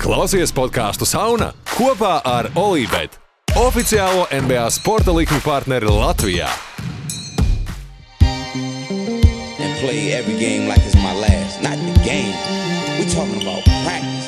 Klausies podkāstu Sauna kopā ar Olivetu, oficiālo NBA sporta likuma partneri Latvijā. play every game like it's my last. Not the game. We talking about practice,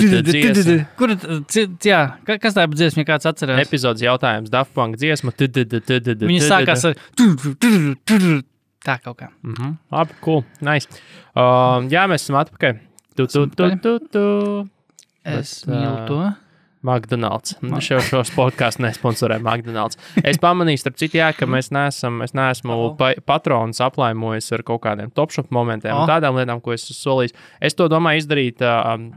Tu, dziesma. Kur, jā, ka- kas tā ir dziesma, ja kāds atcerās? Epizodes jautājums, dziesma. tu, tu, tu, Viņa sākās ar tā kaut kā. Mhm. Labi, cool, nice. Um, jā, mēs esam atpakaļ. Tu, tu, tu, tu, tu. Es mīlu to. McDonald's. Šo, šos podkāstus nesponsorē McDonald's. Es pamanīju, starp citu, jā, ka mēs neesam, es neesmu Oh. pa, patrons aplaimojis ar kaut kādiem top shop momentiem Oh. un tādām lietām, ko es esmu solījis. Es to domāju izdarīt. Um,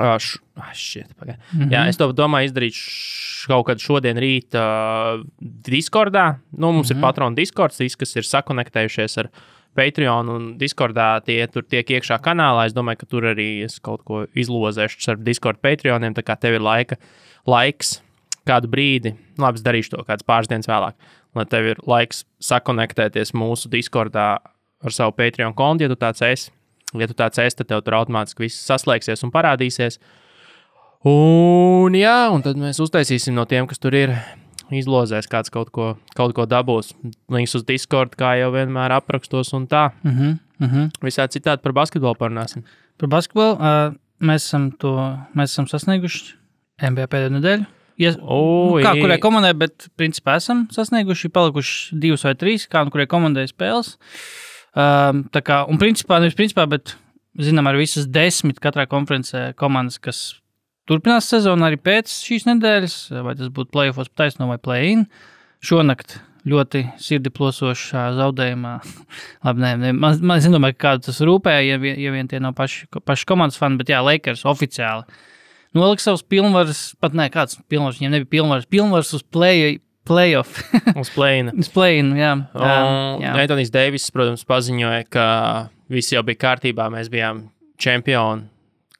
Uh, š, ah, shit, mm -hmm. Jā, es to domāju izdarīt š, kaut kad šodien, rīt, uh, Discordā. Nu, mums mm -hmm. ir patronu Discords, kas ir sakonektējušies ar Patreon un Discordā, tie tur tiek iekšā kanālā. Es domāju, ka tur arī es kaut ko izlozēšu ar Discord Patreoniem. Tā kā tev ir laika, laiks kādu brīdi, labi, es darīšu to kāds pāris dienas vēlāk, lai tev ir laiks sakonektēties mūsu Discordā ar savu Patreon kontu, ja tu tāds esi. Ja tu tāds esi, tad tev tur automātiski viss saslēgsies un parādīsies. Un, jā, un tad mēs uztaisīsim no tiem, kas tur ir. Izlozēs kāds kaut ko, kaut ko dabūs. Links uz Discord, kā jau vienmēr aprakstos, un tā. Uh -huh, uh -huh. Visā citādi par basketbolu parunāsim. Par basketbolu uh, mēs esam to mēs esam sasnieguši NBA pēdējo nedēļu. Ja, Oi. kā kurai komandai, bet principā esam sasnieguši, palikuši divas vai trīs, kā nu kurai komandai spēles. Um, tā kā, un principā, nevis principā, bet zinām, ar visas desmit katrā konferencē komandas, kas turpinās sezonu arī pēc šīs nedēļas, vai tas būtu playoffs taisno vai play-in. Šonakt ļoti sirdi plosošā zaudējumā. Labi, nē, nē, man, man es nedomāju, ka kādu tas rūpēja, ja, ja vien tie nav paši, paši komandas fani, bet jā, Lakers oficiāli nolika savus pilnvarus, pat ne kāds pilnvars, viņiem nebija pilnvars, pilnvars uz play, playoff, Uz plēna. uz play-in, jā. Un jā. Antonius Deivis, protams, paziņoja, ka viss jau bija kārtībā. Mēs bijām čempioni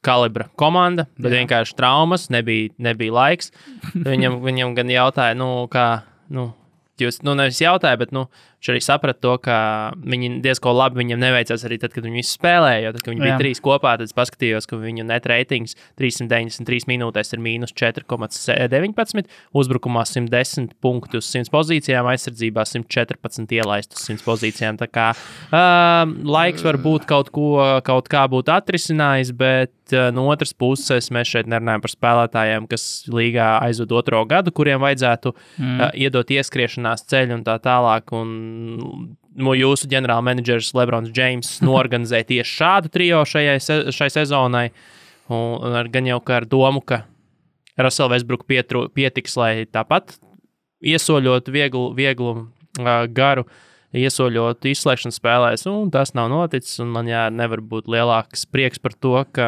kalibra komanda, bet Jā. vienkārši traumas, nebija, nebija laiks. Viņam, viņam gan jautāja, nu, kā. Nu, Jūs, nu, nevis jautāja, bet nu, viņš arī saprata to, ka viņi diezgan labi viņam neveicās arī tad, kad viņi spēlēja. Jo tad, kad viņi bija Jā. trīs kopā, tad es paskatījos, ka viņu net ratings 393 minūtēs ir mīnus 4,19, uzbrukumā 110 punktus uz 100 pozīcijām, aizsardzībā 114 ielaist uz 100 pozīcijām. Tā kā um, laiks varbūt kaut ko kaut kā būtu atrisinājis, bet no otras puses mēs šeit nerunājam par spēlētājiem, kas līgā aizved otro gadu, kuriem vajadzētu mm. uh, iedot ieskriešanās ceļu un tā tālāk. Un, no jūsu ģenerālmenedžers Lebrons Džeims norganizēja tieši šādu trio šajai, se- šai sezonai. Un, ar, gan jau ar domu, ka Russell pietru, pietiks, lai tāpat iesoļot vieglu, vieglu uh, garu, iesoļot izslēgšanas spēlēs. Un tas nav noticis. Man jā, nevar būt lielāks prieks par to, ka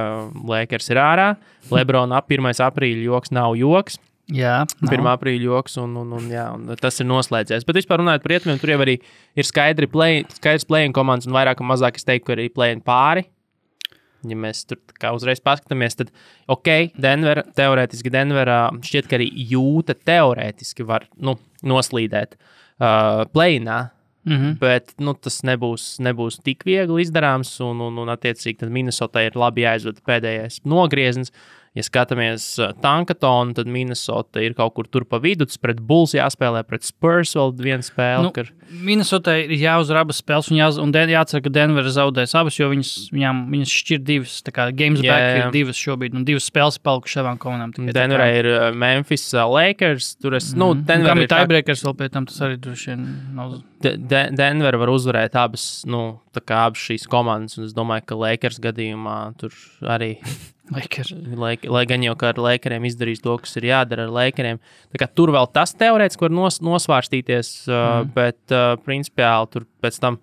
Lakers ir ārā. Lebrona ap 1. aprīļa joks nav joks. Jā, nav. 1. aprīļa joks, un, un, un, jā, un tas ir noslēdzies. Bet vispār runājot par rietumiem, tur jau arī ir skaidri play, skaidrs play-in komandas, un vairāk vai mazāk es teiktu, ka arī play-in pāri. Ja mēs tur kā uzreiz paskatāmies, tad, ok, Denver, teorētiski Denverā šķiet, ka arī jūta teorētiski var nu, noslīdēt uh, play-inā. Mm -hmm. Bet nu, tas nebūs, nebūs tik viegli izdarāms, un, un, un attiecīgi, tad Minnesota ir labi jāizvada pēdējais nogrieznis. Ja skatāmies tankatonu, tad Minnesota ir kaut kur tur pa vidu. Pret Bulls jāspēlē, pret Spurs vēl viena spēle. Nu, kur... Minnesota ir jāuzvar abas spēles, un, jāz, un jācer, ka Denver zaudēs abas, jo viņas, viņām, viņas šķir divas. Tā kā games Jā, back jā. ir divas šobrīd, un divas spēles palikušas abām komandām. tā kā- Denverā ir Memphis Lakers. Tur es, mm. nu, Un Denver ir tiebreakers vēl pēc tam, tas arī droši vien nav. De De Denver var uzvarēt abas, nu, abas šīs komandas. un Es domāju, ka Lakers gadījumā tur arī Lakers. Lai, lai gan jau ar Lakeriem izdarīs to, kas ir jādara ar kā Tur vēl tas teorētiski var nos, nosvārstīties, mm. bet uh, principiāli tur pēc tam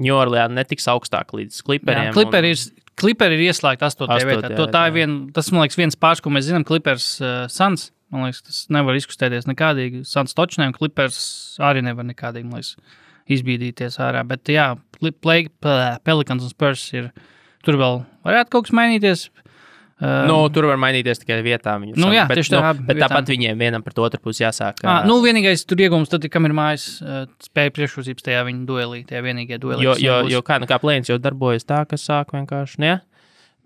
Ņūorlijā netiks augstāk līdz kliperiem. Jā, Clipperi ir, Clippers ir ieslēgta 8. Astotajā vietā. To, tā ir vien, tas, man liekas, viens pāris, ko mēs zinām. Clippers uh, Suns. Man liekas, tas nevar izkustēties nekādīgi. Suns točnēm, Clippers arī nevar nekādīgi man liekas, izbīdīties ārā. Bet, jā, Pli- Play- Pel- Pelicans un Spurs ir. Tur vēl varētu kaut kas mainīties. Uh, Nu, tur var mainīties tikai vietā. Nu, sam- jā, bet, tieši tā, Nu, bet vietām. tāpat viņiem vienam par to otru pusi jāsāk. À, ā, nu, vienīgais tur iegūms, tad, kam ir mājas spēja priekšrocības tajā viņa duelī, tajā vienīgajā duelī. jo, jo, jo kā, nu, kā plēns jau darbojas tā, ka sāk vienkārši. Ne?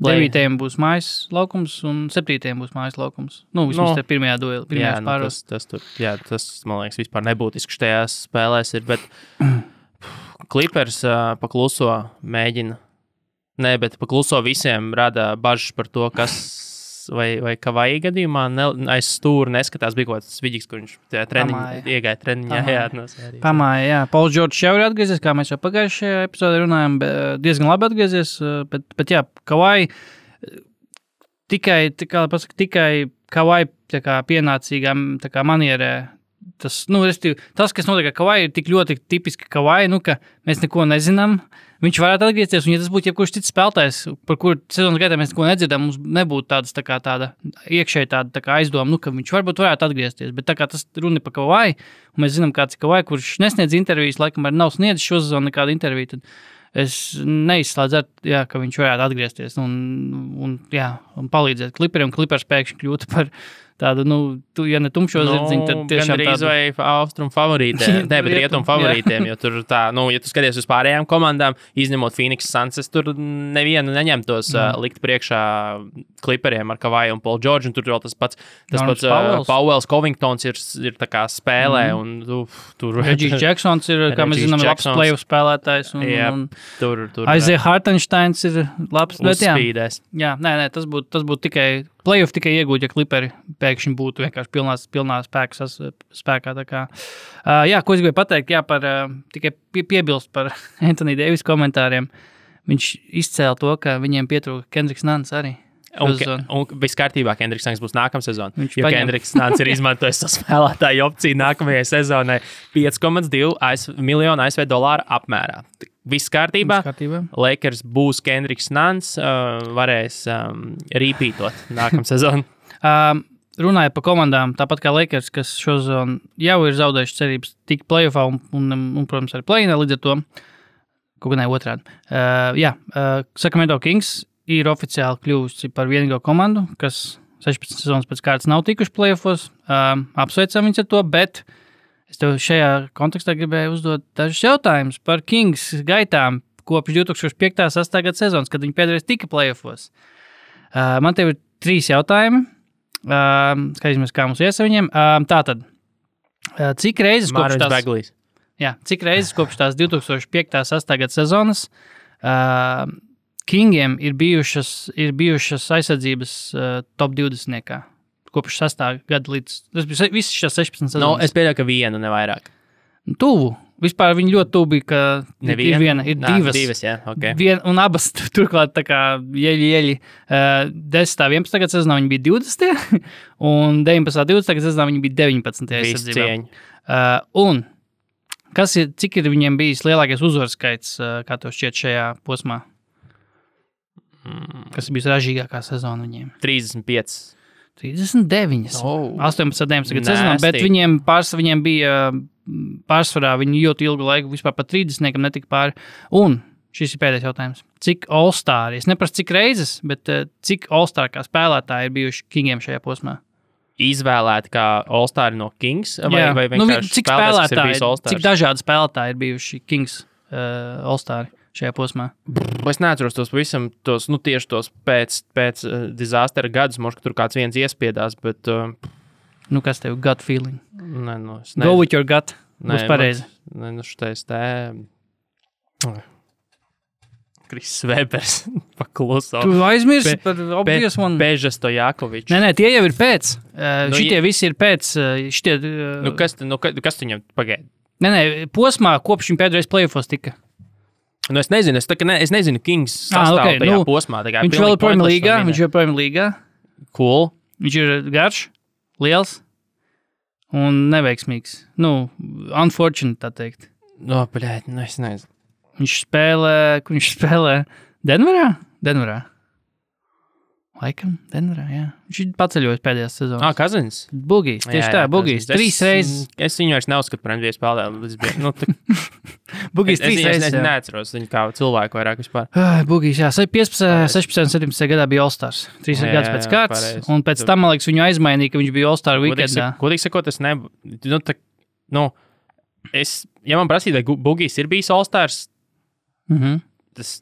Play- Devītajam būs mājas laukums, un septītajam būs mājas laukums. Nu, vismaz Nu, no, pirmajā duelī. Jā, Pirmajā nu, pāros. tas, tas, tur, jā, tas, man liekas, vispār nebūtiski šajās spēlēs ir. Bet Clippers uh, pakluso mēģina. Nē, bet pakluso visiem rada bažas par to, kas. Vai, vai kā vai gadījumā ne, aiz stūra neskatās, bija kaut kāds vidīgs, kur viņš treniņā iegāja treniņā. Pamāja. Jā, no sērijas. Pamāja, jā. Pauls Čorčs jau ir atgriezies, kā mēs jau pagājušajā epizodē runājām, diezgan labi atgriezies. eh, Bet, bet jā, Kavai tikai, tā kā pasaka, tikai kā pienācīgā tā kā manierē. Tas, nu, restīvi, tas, kas notiek ar Kavai, ir tik ļoti tipiski Kavai, nu, ka mēs neko nezinām. Viņš varētu atgriezties, un, ja tas būtu jebkurš cits spēlētājs, par kuru sezonas gaitā mēs neko nedzirdam, mums nebūtu tādas, tā kā, tāda iekšēji tāda tā kā aizdoma, nu, ka viņš varbūt varētu atgriezties. Bet tā kā tas runa par Kavai, un mēs zinām, kāds ir Kavai, kurš nesniedz intervijas, laikam arī nav sniedzis šo sezonu nekādu interviju. Tad es neizslēdzu, jā, ka viņš varētu atgriezties un, un, jā, un palīdzēt klipriem. Klipers pēkšņi kļūtu par tādu, nu, tu, ja ne tumšo zirdziņu, tad tiešām arī tādu. vai austrumu favorītēm, ne, bet Rietum, rietumu favorītiem. Jo tur tā, nu, ja tu skaties uz pārējām komandām, izņemot Phoenix Suns, es tur nevienu neņemtos uh, likt priekšā kliperiem ar Kavaju un Paul George. Un tur vēl tas pats, tas Norms pats uh, Powells. Pauls Covingtons ir, ir tā kā spēlē. Mm. Un, tu, tur Reģis Džeksons ir, kā mēs zinām, labs playoff spēlētājs. Un, Jā, un tur, tur Aizēja Hartensteins ir labs. Bet, jā, uzspīdēs. jā, nē, nē, tas būtu tas būt tikai playoff, tikai iegūt, ja kliperi pēkšņi būtu vienkārši pilnā, pilnā spēka, spēkā. kā. Uh, jā, ko es gribēju pateikt, jā, par, uh, tikai pie, piebilst par Antoniu Deivis komentāriem. Viņš izcēla to, ka viņiem pietrūka Kendriks Nants arī. Un, un viss kārtībā, Kendriks Nāks būs nākamā sezona. Viņš paņem- Kendriks Nāks ir izmantojis savu spēlētāju opciju nākamajai sezonai 5,2 ASV miljonu ASV dolāru apmērā. Viss kārtībā. Viss kārtībā. Lakers būs Kendriks Nāns, uh, varēs um, rīpītot nākamā sezona. Um, runājot par komandām, tāpat kā Lakers, kas šodien jau ir zaudējuši cerības tikt playoffā un, un, un protams, arī plēnā līdz ar to. Kaut gan ne otrādi. Uh, jā, uh, Sacramento Kings ir oficiāli kļuvusi par vienīgo komandu, kas 16 sezonas pēc kārtas nav tikuši playoffs. Um, apsveicam viņus ar to, bet es tev šajā kontekstā gribēju uzdot dažus jautājumus par Kings gaitām kopš 2005. un 2008. gada sezonas, kad viņi pēdējais tika playoffs. Uh, man te ir trīs jautājumi. Uh, Skatīsimies, kā mums ies ar viņiem. Uh, Tātad, uh, cik reizes kopš Mārcis tās, Beglīs. jā, cik reizes kopš tās 2005. un 2008. gada sezonas uh, Kingiem ir bijušas, ir bijušas aizsardzības uh, top 20. Kopš 6. gada līdz tas bija visas šīs 16 Nu, sezonas. es pieļauju, ka vienu nevairāk. Tuvu. Vispār viņi ļoti tuvu bija, ka ir viena, ir Nā, divas. divas jā, okay. Vien, un abas tu- turklāt tā kā ieļi, ieļi. Uh, 10. 11. gada sezonā viņi bija 20. un 19. 20. gada sezonā viņi bija 19. Visu aizsardzībā. cieņu. Uh, un kas ir, cik ir viņiem bijis lielākais uzvaru skaits, uh, kā tev šķiet šajā posmā? Mm, Kas bijis ražīgākā sezona viņiem? 35. 39. Oh. 18. 19. gada sezonā, bet viņiem pārs, viņiem bija pārsvarā, viņi ļoti ilgu laiku vispār pat 30. netika pāri. Un šis ir pēdējais jautājums. Cik All-Star, es neprasu cik reizes, bet uh, cik All-Star kā spēlētāji ir bijuši Kingiem šajā posmā? Izvēlēti kā All-Star no Kings? Vai, Jā. vai nu, vi- vienkārši cik kas ir spēlētāji, cik dažādi spēlētāji ir bijuši Kings uh, All-Star šajā posmā? Es neatceros tos pavisam, tos, nu, tieši tos pēc, pēc uh, disastera gadus. Možda tur kāds viens iespiedās, bet. Uh, Nu, kas tev gut feeling? ne, nu, es Go with your gut. Nē, Būs pareizi. man- Nē, nu, šitais te. Kris Vēbers pakluso. Tu aizmirsti par obvious one. Bežas to Jākoviču. Nē, nē, tie jau ir pēc. Uh, Nu, šitie ja- visi ir pēc. Uh, šitie, uh, Nu, kas, nu, ka- kas tu viņam pagaidi? Nē, nē, posmā, kopš viņa pēdējais playoffs tika. Nu, es nezinu, es, ne, es nezinu, Kings Ah, sastāv ok, tajā nu, posmā. Viņš joprojām ir līgā. Viņš joprojām ir līgā. cool. Viņš ir garš, liels un neveiksmīgs. Nu, unfortunate, tā teikt. No, bļēt, nu, es nezinu. Viņš spēlē, kur viņš spēlē Denverā Denverā. Laikam, Denverā, jā. Viņš ir paceļojis pēdējās sezonas. Ah, Kazins. Bugijs, tieši tā, Bugijs. Trīs reizes. Es viņu vairs neuzskatu par NBA spēlētāju. Nu, tā- Bugijs es trīs es reizes. jā. neatceros viņu kā cilvēku vairāk vispār. Ai, Bugijs, jā, Se- 15, 16, 17 gadā bija All-Stars. Trīs Jā, gadus jā, pēc jā, kārtas. Un pēc tam, man liekas, viņu aizmainīja, ka viņš bija All-Star weekendā. Godīgi sakot, es nebūtu. Nu, tā, nu, es, ja man prasītu, vai Bugijs ir bijis All-Stars, Mhm. Tas,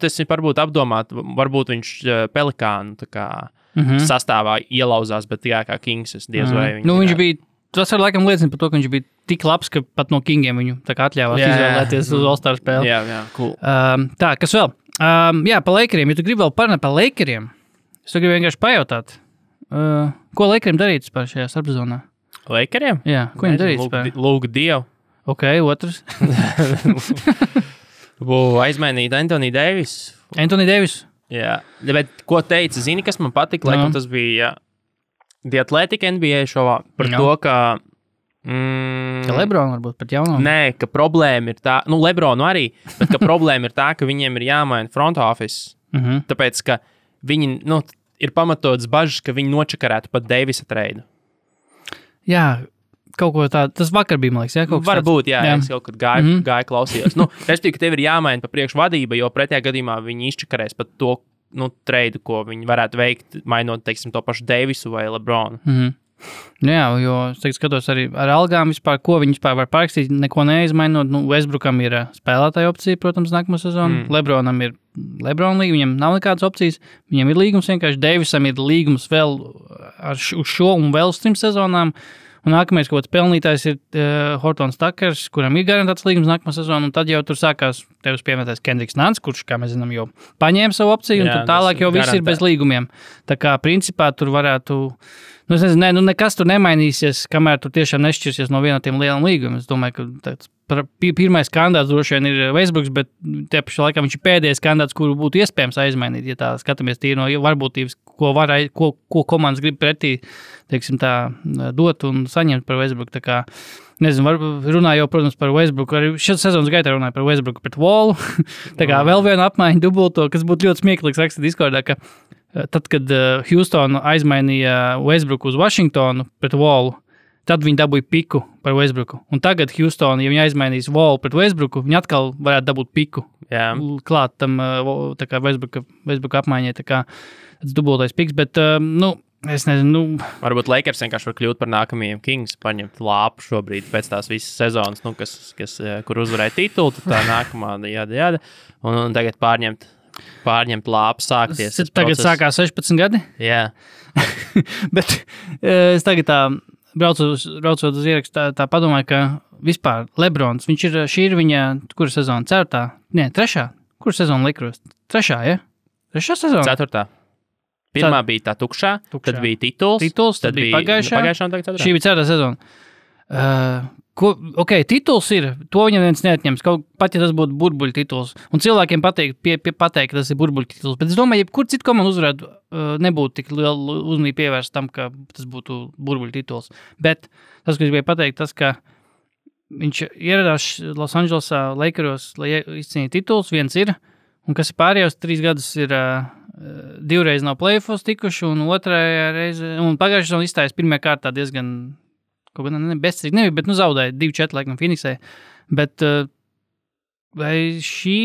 tas ir varbūt apdomāt, varbūt viņš eh, pelikānu kā, Mhm. sastāvā ielauzās, bet jā, kā Kings. Es diez vai Mhm. Nu, viņš bija. Tas var laikam liecina par to, ka viņš bija tik labs, ka pat no Kingiem viņu atļāvās Jā, jā. izvēlēties uz All-Star spēli. Jā, jā, cool. Um, tā, kas vēl? Um, jā, par Lakeriem. Ja tu gribi vēl parunāt par Lakeriem, es gribu vienkārši pajautāt, uh, ko Lakeriem darīt vispār šajā starpzonā? Lakeriem? Jā, ko viņi darīt? Lūk, Lūk, Dievu. Ok, otrs. Būtu aizmainīt Antoni Deivis. Antoni Devis. Jā, bet ko teica? Zini, kas man patika? Laikam tas bija The Athletic NBA šovā par Jā. to, ka. Mm, Ka Lebrons varbūt pat jauno. Nē, ka problēma ir tā, nu, Lebronu arī, bet ka problēma ir tā, ka viņiem ir jāmaina front office. Mhm. Tāpēc, ka viņi, nu, ir pamatots bažas, ka viņi nočakarētu pat Deivisa treidu. Jā, kaut ko tādu. Tas vakar bija, man liekas, jā, kaut kas Varbūt, jā, Jā. es kaut kad gāju, mm. -hmm. gāju klausījos. Nu, Respektīvi, ka tev ir jāmaina pa priekšu vadība, jo pretējā gadījumā viņi izčakarēs pat to nu, treidu, ko viņi varētu veikt, mainot, teiksim, to pašu Deivisu vai Lebronu. Mhm. Jā, jo es skatos arī ar algām, vispār, ko viņi vispār var parakstīt. Neko neizmainot. Nu, Westbrookam ir ā, spēlētāja opcija, protams, nākamā sezona. Mm. Lebronam ir Lebrona līnija, viņam nav nekādas opcijas. Viņam ir līgums vienkārši. Deivisam ir līgums vēl š, uz šo un vēl uz trim sezonām. Un nākamais kaut kāds pelnītājs ir uh, Hortons Takers, kuram ir garantēts līgums nākamā sezona. Tad jau tur sākās tevis pieminētais Kendriks Nants, kurš, kā mēs zinām, jau paņēma savu opciju. Un Jā, tālāk jau viss ir garantē. bez līgumiem. Tā kā principā tur varētu. Nu, nezinu, ne, nu nekas tur nemainīsies, kamēr tur tiešām nešķirsies no viena no tiem lieliem līgumiem. Es domāju, ka tāds pirmais kandidāts droši vien ir Veisbruks, bet te pašā laikā viņš ir pēdējais kandidāts, kuru būtu iespējams aizmainīt. Ja tā skatāmies tīri no varbūtības, ko, var, ai- ko, ko komandas grib pretī teiksim, tā, dot un saņemt par. Tā kā, Nezinu, var, runāju, jau, protams, par Westbrook. Arī šī sezonas gaitā runāju par Westbrook pret Wallu. tā kā vēl viena apmaiņa dubulto, kas būtu ļoti smieklīgs rakstīt Discordā, ka eh, tad, kad uh, Houston aizmainīja Westbrook uz Washingtonu pret Wallu, tad viņi dabūja piku par Westbrooku. Un tagad Houston, ja viņi aizmainīs Wallu pret Westbrooku, viņi atkal varētu dabūt piku Jā, klāt tam uh, Westbrooka, Westbrooka apmaiņai. Tas dubultais piks, bet, uh, nu, es nezinu, nu, varbūt Lakers vienkārši var kļūt par nākamajiem Kings, paņemt lāpu šobrīd pēc tās visas sezonas, nu, kas, kas, eh, kur uzvarēja titulu. Tā nākamā, jā, jā, un, un tagad pārņemt. Pārņemt lāpu, sākties. tagad process. sākās 16 gadi. Jā, Bet eh, es tagad tā, braucot uz, braucot uz ierakstu, tā, tā padomāju, ka vispār Lebrons, viņš ir, šī ir viņa, kura sezona, ceturtā, nē, trešā, kur sezona likros? Trešā, ja? Trešā sezona? ceturtā. Pirmā bija tā tukšā, Tukšā. tad bija tituls. Tituls, tad bija pagājušā. Pagājušā un tagad ceturtā. Šī bija ceturtā sezona. Uh, ko, ok, tituls ir. To viņam viens neatņems. Kaut, pat ja tas būtu burbuļu tituls. Un cilvēkiem patīk, pie, pie, pateikt, ka tas ir burbuļu tituls. Bet es domāju, ka jebkurā citā komandā uzvarētu, uh, nebūtu tik liela uzmanība pievērsta tam, ka tas būtu burbuļu tituls. Bet tas, ko es gribēju pateikt, tas, ka viņš ieradās Losandželosā, Lakeros, lai izcīnītu tituls. Viens ir, un kas ir pārējos trīs gadus, ir uh, divreiz nav plēfos tikuši, un otrajā reizē, un pagājušajā sezonā izstājās pirmā kārtā diezgan, kaut gan ne bezcerīgi, nebija, bet nu zaudēja 2-4 laikam Phoenixē. Bet uh, vai šī.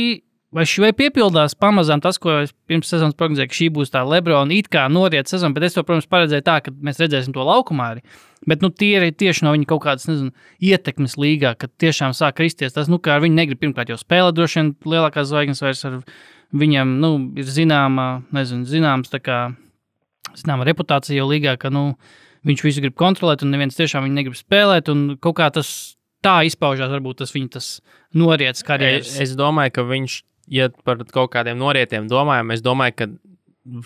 Vai šī vai piepildās pamazām tas, ko es pirms sezonas prognozēju, ka šī būs tā Lebrona it kā noriet sezona, bet es to, protams, paredzēju tā, ka mēs redzēsim to laukumā arī. Bet nu, tie ir tieši no viņa kaut kādas nezinu, ietekmes līgā, kad tiešām sāk kristies. Tas, nu, kā ar viņu negrib pirmkārt jau spēlēt, droši vien lielākās zvaigznes vairs ar viņam nu, ir zināma, nezinu, zināms, kā, zināma reputācija jau līgā, ka nu, viņš visu grib kontrolēt, un neviens tiešām viņu negrib spēlēt. Kaut kā tas tā izpaužās, varbūt tas viņa tas noriets karjeras. Es, es domāju, ka viņš, ja par kaut kādiem norietiem domājam, es domāju, ka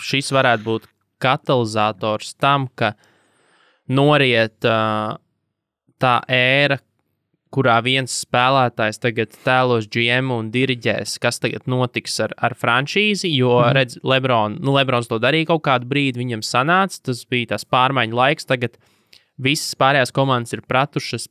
šis varētu būt katalizators tam, ka noriet uh, tā ēra, kurā viens spēlētājs tagad tēlos GM un diriģēs, kas tagad notiks ar, ar franšīzi. Jo, mm. redz, Lebron, nu, Lebrons to darīja kaut kādu brīdi, viņam sanāca, tas bija tas pārmaiņu laiks. Tagad visas pārējās komandas ir pratušas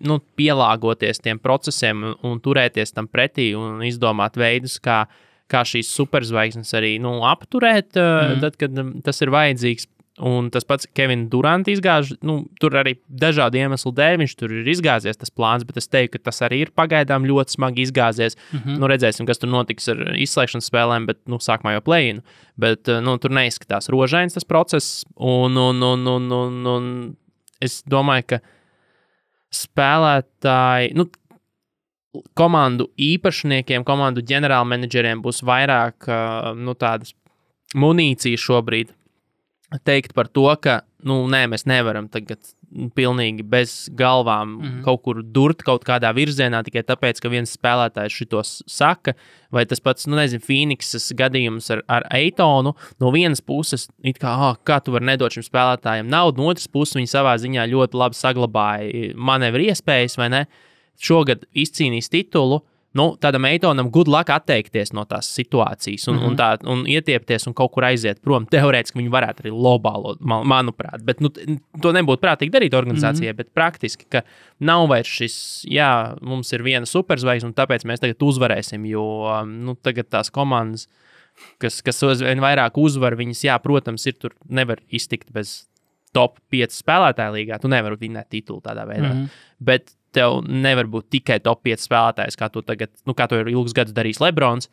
nu, pielāgoties tiem procesiem un, un turēties tam pretī un izdomāt veidus, kā, kā šīs superzvaigznes arī nu, apturēt, mm. tad, kad um, tas ir vajadzīgs. Un tas pats Kevins Durants izgāž, nu, tur arī dažādu iemeslu dēļ viņš tur ir izgāzies tas plāns, bet es teiktu, ka tas arī ir pagaidām ļoti smagi izgāzies. Mm -hmm. nu, redzēsim, kas tur notiks ar izslēgšanas spēlēm, bet nu, sākumā jau plēnu. Bet nu, tur neizskatās rožains tas process. Un, un, un, un, un, un es domāju, ka spēlētāji, nu, komandu īpašniekiem, komandu ģenerālmenedžeriem būs vairāk nu, tādas munīcijas šobrīd teikt par to, ka nu, nē, mēs nevaram tagad pilnīgi bez galvām mm -hmm. kaut kur durt kaut kādā virzienā tikai tāpēc, ka viens spēlētājs šitos saka. Vai tas pats, nu, nezinu, Phoenixas gadījums ar, ar Eitonu. No vienas puses, kā, oh, kā tu vari nedot šim spēlētājam naudu, no otras puses, viņi savā ziņā ļoti labi saglabāja manevru iespējas, vai ne? Šogad izcīnīs titulu nu, tādam eitonam good luck atteikties no tās situācijas un, mm -hmm. un, tā, un ietiepties un kaut kur aiziet prom. Teorētiski viņi varētu arī lobālo, man, manuprāt, bet nu, to nebūtu prātīgi darīt organizācijai, mm -hmm. bet praktiski, ka nav vairs šis, jā, mums ir viena superzvaigzne un tāpēc mēs tagad uzvarēsim, jo nu, tagad tās komandas. Kas, kas vien vairāk uzvar, viņas, jā, protams, ir tur, nevar iztikt bez top 5 spēlētāju līgā. Tu nevari vinēt titulu tādā veidā. Mm -hmm. Bet tev nevar būt tikai top 5 spēlētājs, kā tu tagad, nu, kā to ir ilgus gadus darījis Lebrons.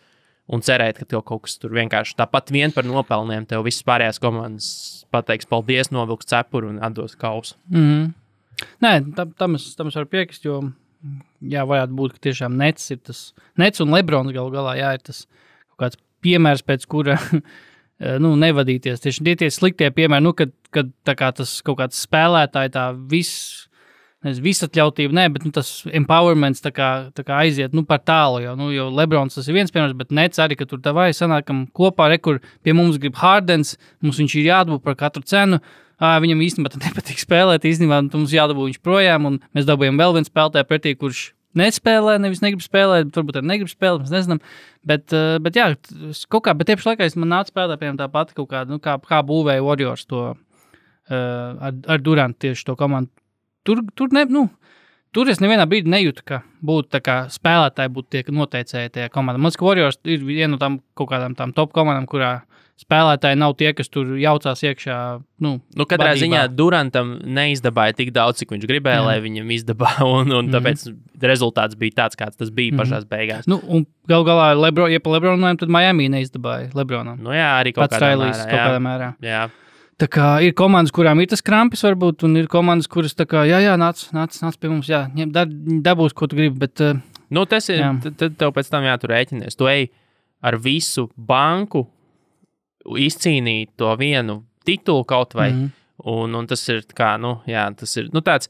Un cerēt, ka tev kaut kas tur vienkārši tāpat vien par nopelniem, tev visas pārējās komandas pateiks paldies, novilks cepuru un atdos kausu. Mm -hmm. Nē, tam, tam, es, tam es varu piekrist, jo jā, varētu būt, ka tiešām Nets ir tas, Nets un Lebrons galu galā, jā, ir tas kaut kāds piemērs, pēc kura nu, nevadīties. Tieši tie tie sliktie piemēri, nu, kad, kad tas kaut kāds spēlētājs, tā viss nezinu, visatļautība, nē, bet nu, tas empowerments tā kā, tā kā aiziet nu, par tālu. Jau, nu, jo Lebrons tas ir viens piemērs, bet nec arī, ka tur tā vai sanākam kopā, re, kur pie mums grib Hardens, mums viņš ir jādabū par katru cenu. Viņam īstenībā nepatīk spēlēt, īstenībā nu, mums jādabū viņš projām, un mēs dabūjām vēl vienu spēlētāju pretī, kurš nespēlē, nevis negrib spēlēt, bet varbūt arī negrib spēlēt. Mēs nezinām. Bet, bet jā, kaut kā, bet tieši laikā man nāca spēlēt, piemēram, tā pati kaut kāda, nu, kā, kā būvēja Warriors to uh, ar, ar Durantu tieši to komandu tur, tur, ne, nu, tur es nevienā brīdī nejūtu, ka būtu spēlētāji, būtu tie noteicēji tajā komandā. Man liekas, Warriors ir viena no tām kaut kādām tām top komandām, kurā spēlētāji nav tie, kas tur jaucās iekšā. Nu, nu, katrā badībā. ziņā Durantam neizdabāja tik daudz, cik viņš gribēja, Jā. lai viņam izdabāja. Un, un tāpēc mm -hmm. rezultāts bija tāds, kāds tas bija mm -hmm. pašā beigās. Nu, Galu galā, Lebro, ja pa Lebronam, tad Miami neizdabāja Lebronam. Nu, jā, arī kaut kādā mērā. Kaut kādā mērā. Jā. Tā kā ir komandas, kurām ir tas krampis, varbūt, un ir komandas, kuras tā kā, jā, jā, nāc, nāc, nāc pie mums, jā, dabūs, ko tu gribi. Bet, uh, nu, tas ir, jā. tad tev pēc tam jātur rēķinies. Tu ej ar visu banku izcīnīt to vienu titulu kaut vai, mm -hmm. un, un tas ir kā, nu, jā, tas ir, nu, tāds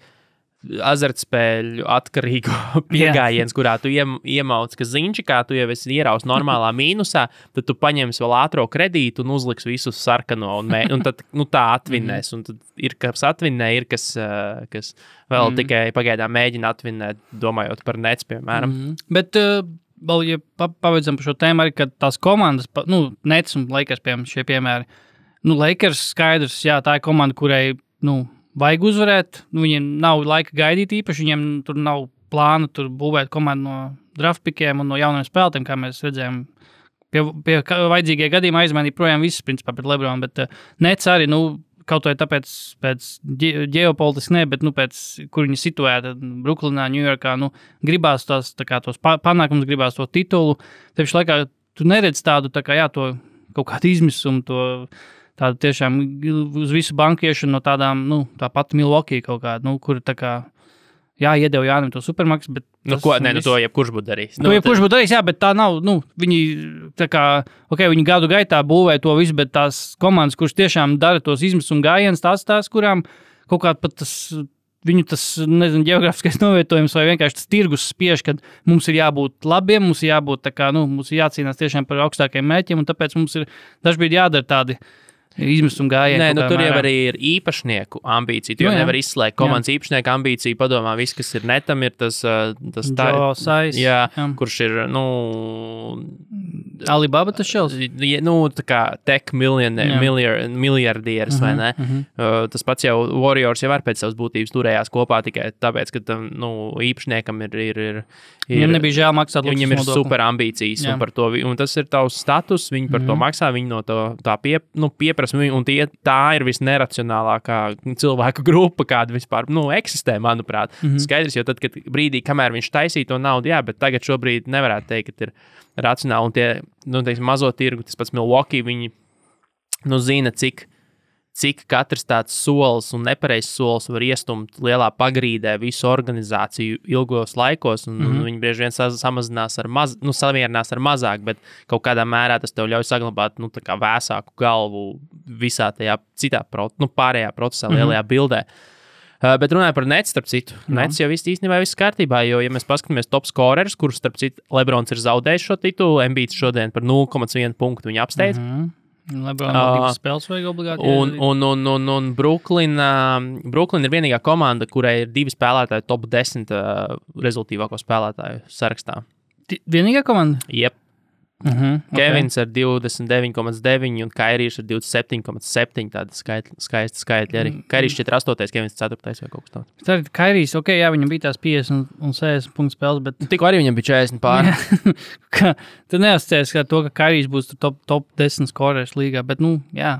azartspēļu atkarīgu pieejams, kurā tu iem, iemauc, ka zinči, kā tu jau esi ieraudzis normālā mīnusā, tad tu paņemsi vēl ātrā kredītu un uzliksi visu sarkano. Un, mē, un tad nu, tā atvinnēs. Un tad ir kas atvinnē, ir kas, uh, kas vēl mm. tikai pagaidām mēģina atvinnēt, domājot par nec, piemēram. Mm. Bet, uh... Vēl, ja pabeidzam par šo tēmu, arī tās komandas, nu, Nets un Lakers, piemēram, šie piemēri. Nu, Lakers skaidrs, jā, tā ir komanda, kurai, nu, vajag uzvarēt. Nu, viņiem nav laika gaidīt īpaši, viņiem tur nav plāna tur būvēt komandu no draftpikiem un no jauniem spēlētājiem, kā mēs redzējām. Pie, pie vajadzīgie gadījumi aizmainīja projām visas, principā, pret Lebronu. Bet uh, Nets arī, nu, kaut vai tāpēc, pēc ģeopolitiski, ne, bet, nu, pēc, kur viņi situēta Brooklynā, Ņujorkā, nu, gribās tās, tā kā, tos panākumus, gribās to titulu. Tieši laikā tu neredz tādu, tā kā, jā, to kaut kādu izmisumu, to tāda tiešām uz visu bankiešanu no tādām, nu, tā pati Milwaukee kaut kāda, nu, kur tā kā. Jā, iedeva Jānis to supermaksu, bet. Nu, ko, ne, nu, to jebkurš būtu darījis. Nu, jebkurš būtu darījis, jā, bet tā nav. Nu, viņi, tā kā, ok, viņi gadu gaitā būvē to visu, bet tās komandas, kuras tiešām dara tos izmisuma gājienus, tās, tās, kurām kaut kādā pat tas viņu tas nezinu, geogrāfiskais novietojums vai vienkārši tas tirgus spiež, ka mums ir jābūt labiem, mums ir jābūt tā kā, nu, mums ir jācīnās tiešām par augstākiem mērķiem, un tāpēc mums ir dažkārt jādara tādi izmisuma gājienu. Nē, nu, tur jau mērā. arī ir īpašnieku ambīcija. Tu jau Nu, jā. nevar izslēgt komandas īpašnieku ambīciju. Padomā, viss, kas ir netam, ir tas, uh, tas Joe Sais, jā, jā. kurš ir, nu, Alibaba tas šels. Nu, tā kā tech miljonē- Jā. miljar- miljardieris, uh -huh, vai ne? Uh mhm. -huh. uh, tas pats jau Warriors jau var pēc savas būtības turējās kopā tikai tāpēc, ka tam nu, īpašniekam ir. ir, ir, ir Viņam nebija žēl maksāt Viņam ir nodokli. super ambīcijas, Jā. un, par to, un tas ir tavs status. Viņi par mm -hmm. to maksā, viņi no to, tā pie, nu, pieprasa. Un- Un tie, tā ir visneracionālākā cilvēku grupa, kāda vispār nu, eksistē, manuprāt. Mm -hmm. Skaidrs, jo tad, kad brīdī, kamēr viņš taisīja to naudu, jā, bet tagad šobrīd nevarētu teikt, ka ir racionāli. Un tie nu, teiksim, mazo tirgu, tas pats Milwaukee, viņi nu, zina, cik. Cik katrs tāds solis un nepareizs solis var iestumt lielā pagrīdē visu organizāciju ilgos laikos, un, mm -hmm. un viņi bieži vien sa- samazinās ar maz, nu, samierinās ar mazāk, bet kaut kādā mērā tas tev ļauj saglabāt nu, vēsāku galvu visā tajā citā, nu, pārējā procesā, lielajā bildē. Uh, bet runājot par Nets, starp citu, Nets jau viss īstenībā viss kārtībā, jo, ja mēs paskatāmies top scorerus, kurus, starp citu, Lebrons ir zaudējis šo titulu, Mbīts šodien par 0,1 punktu viņa apsteidz. Mm -hmm. Lebron Ā. divas spēles vajag obligāti. Un, un, un, un, un Brooklyn, Brooklyn ir vienīgā komanda, kurai ir divi spēlētāji top 10 uh, rezultātīvāko spēlētāju sarakstā. Vienīgā komanda? Jep. Uh -huh, Kevins ar 29,9 un Kairijs ar 27,7. Tāda skaitļa, skaista skaitļa arī. Kairijs 48, Kevins 4 vai kaut kas tāds. Tā ir Kairijs, ok, jā, viņam bija tās 50 un, un 60 punktu spēles, bet Tikko arī viņam bija 40 pāri. tu neuzsties ar to, ka Kairijs būs top, top 10 skorēs līgā, bet, nu, jā,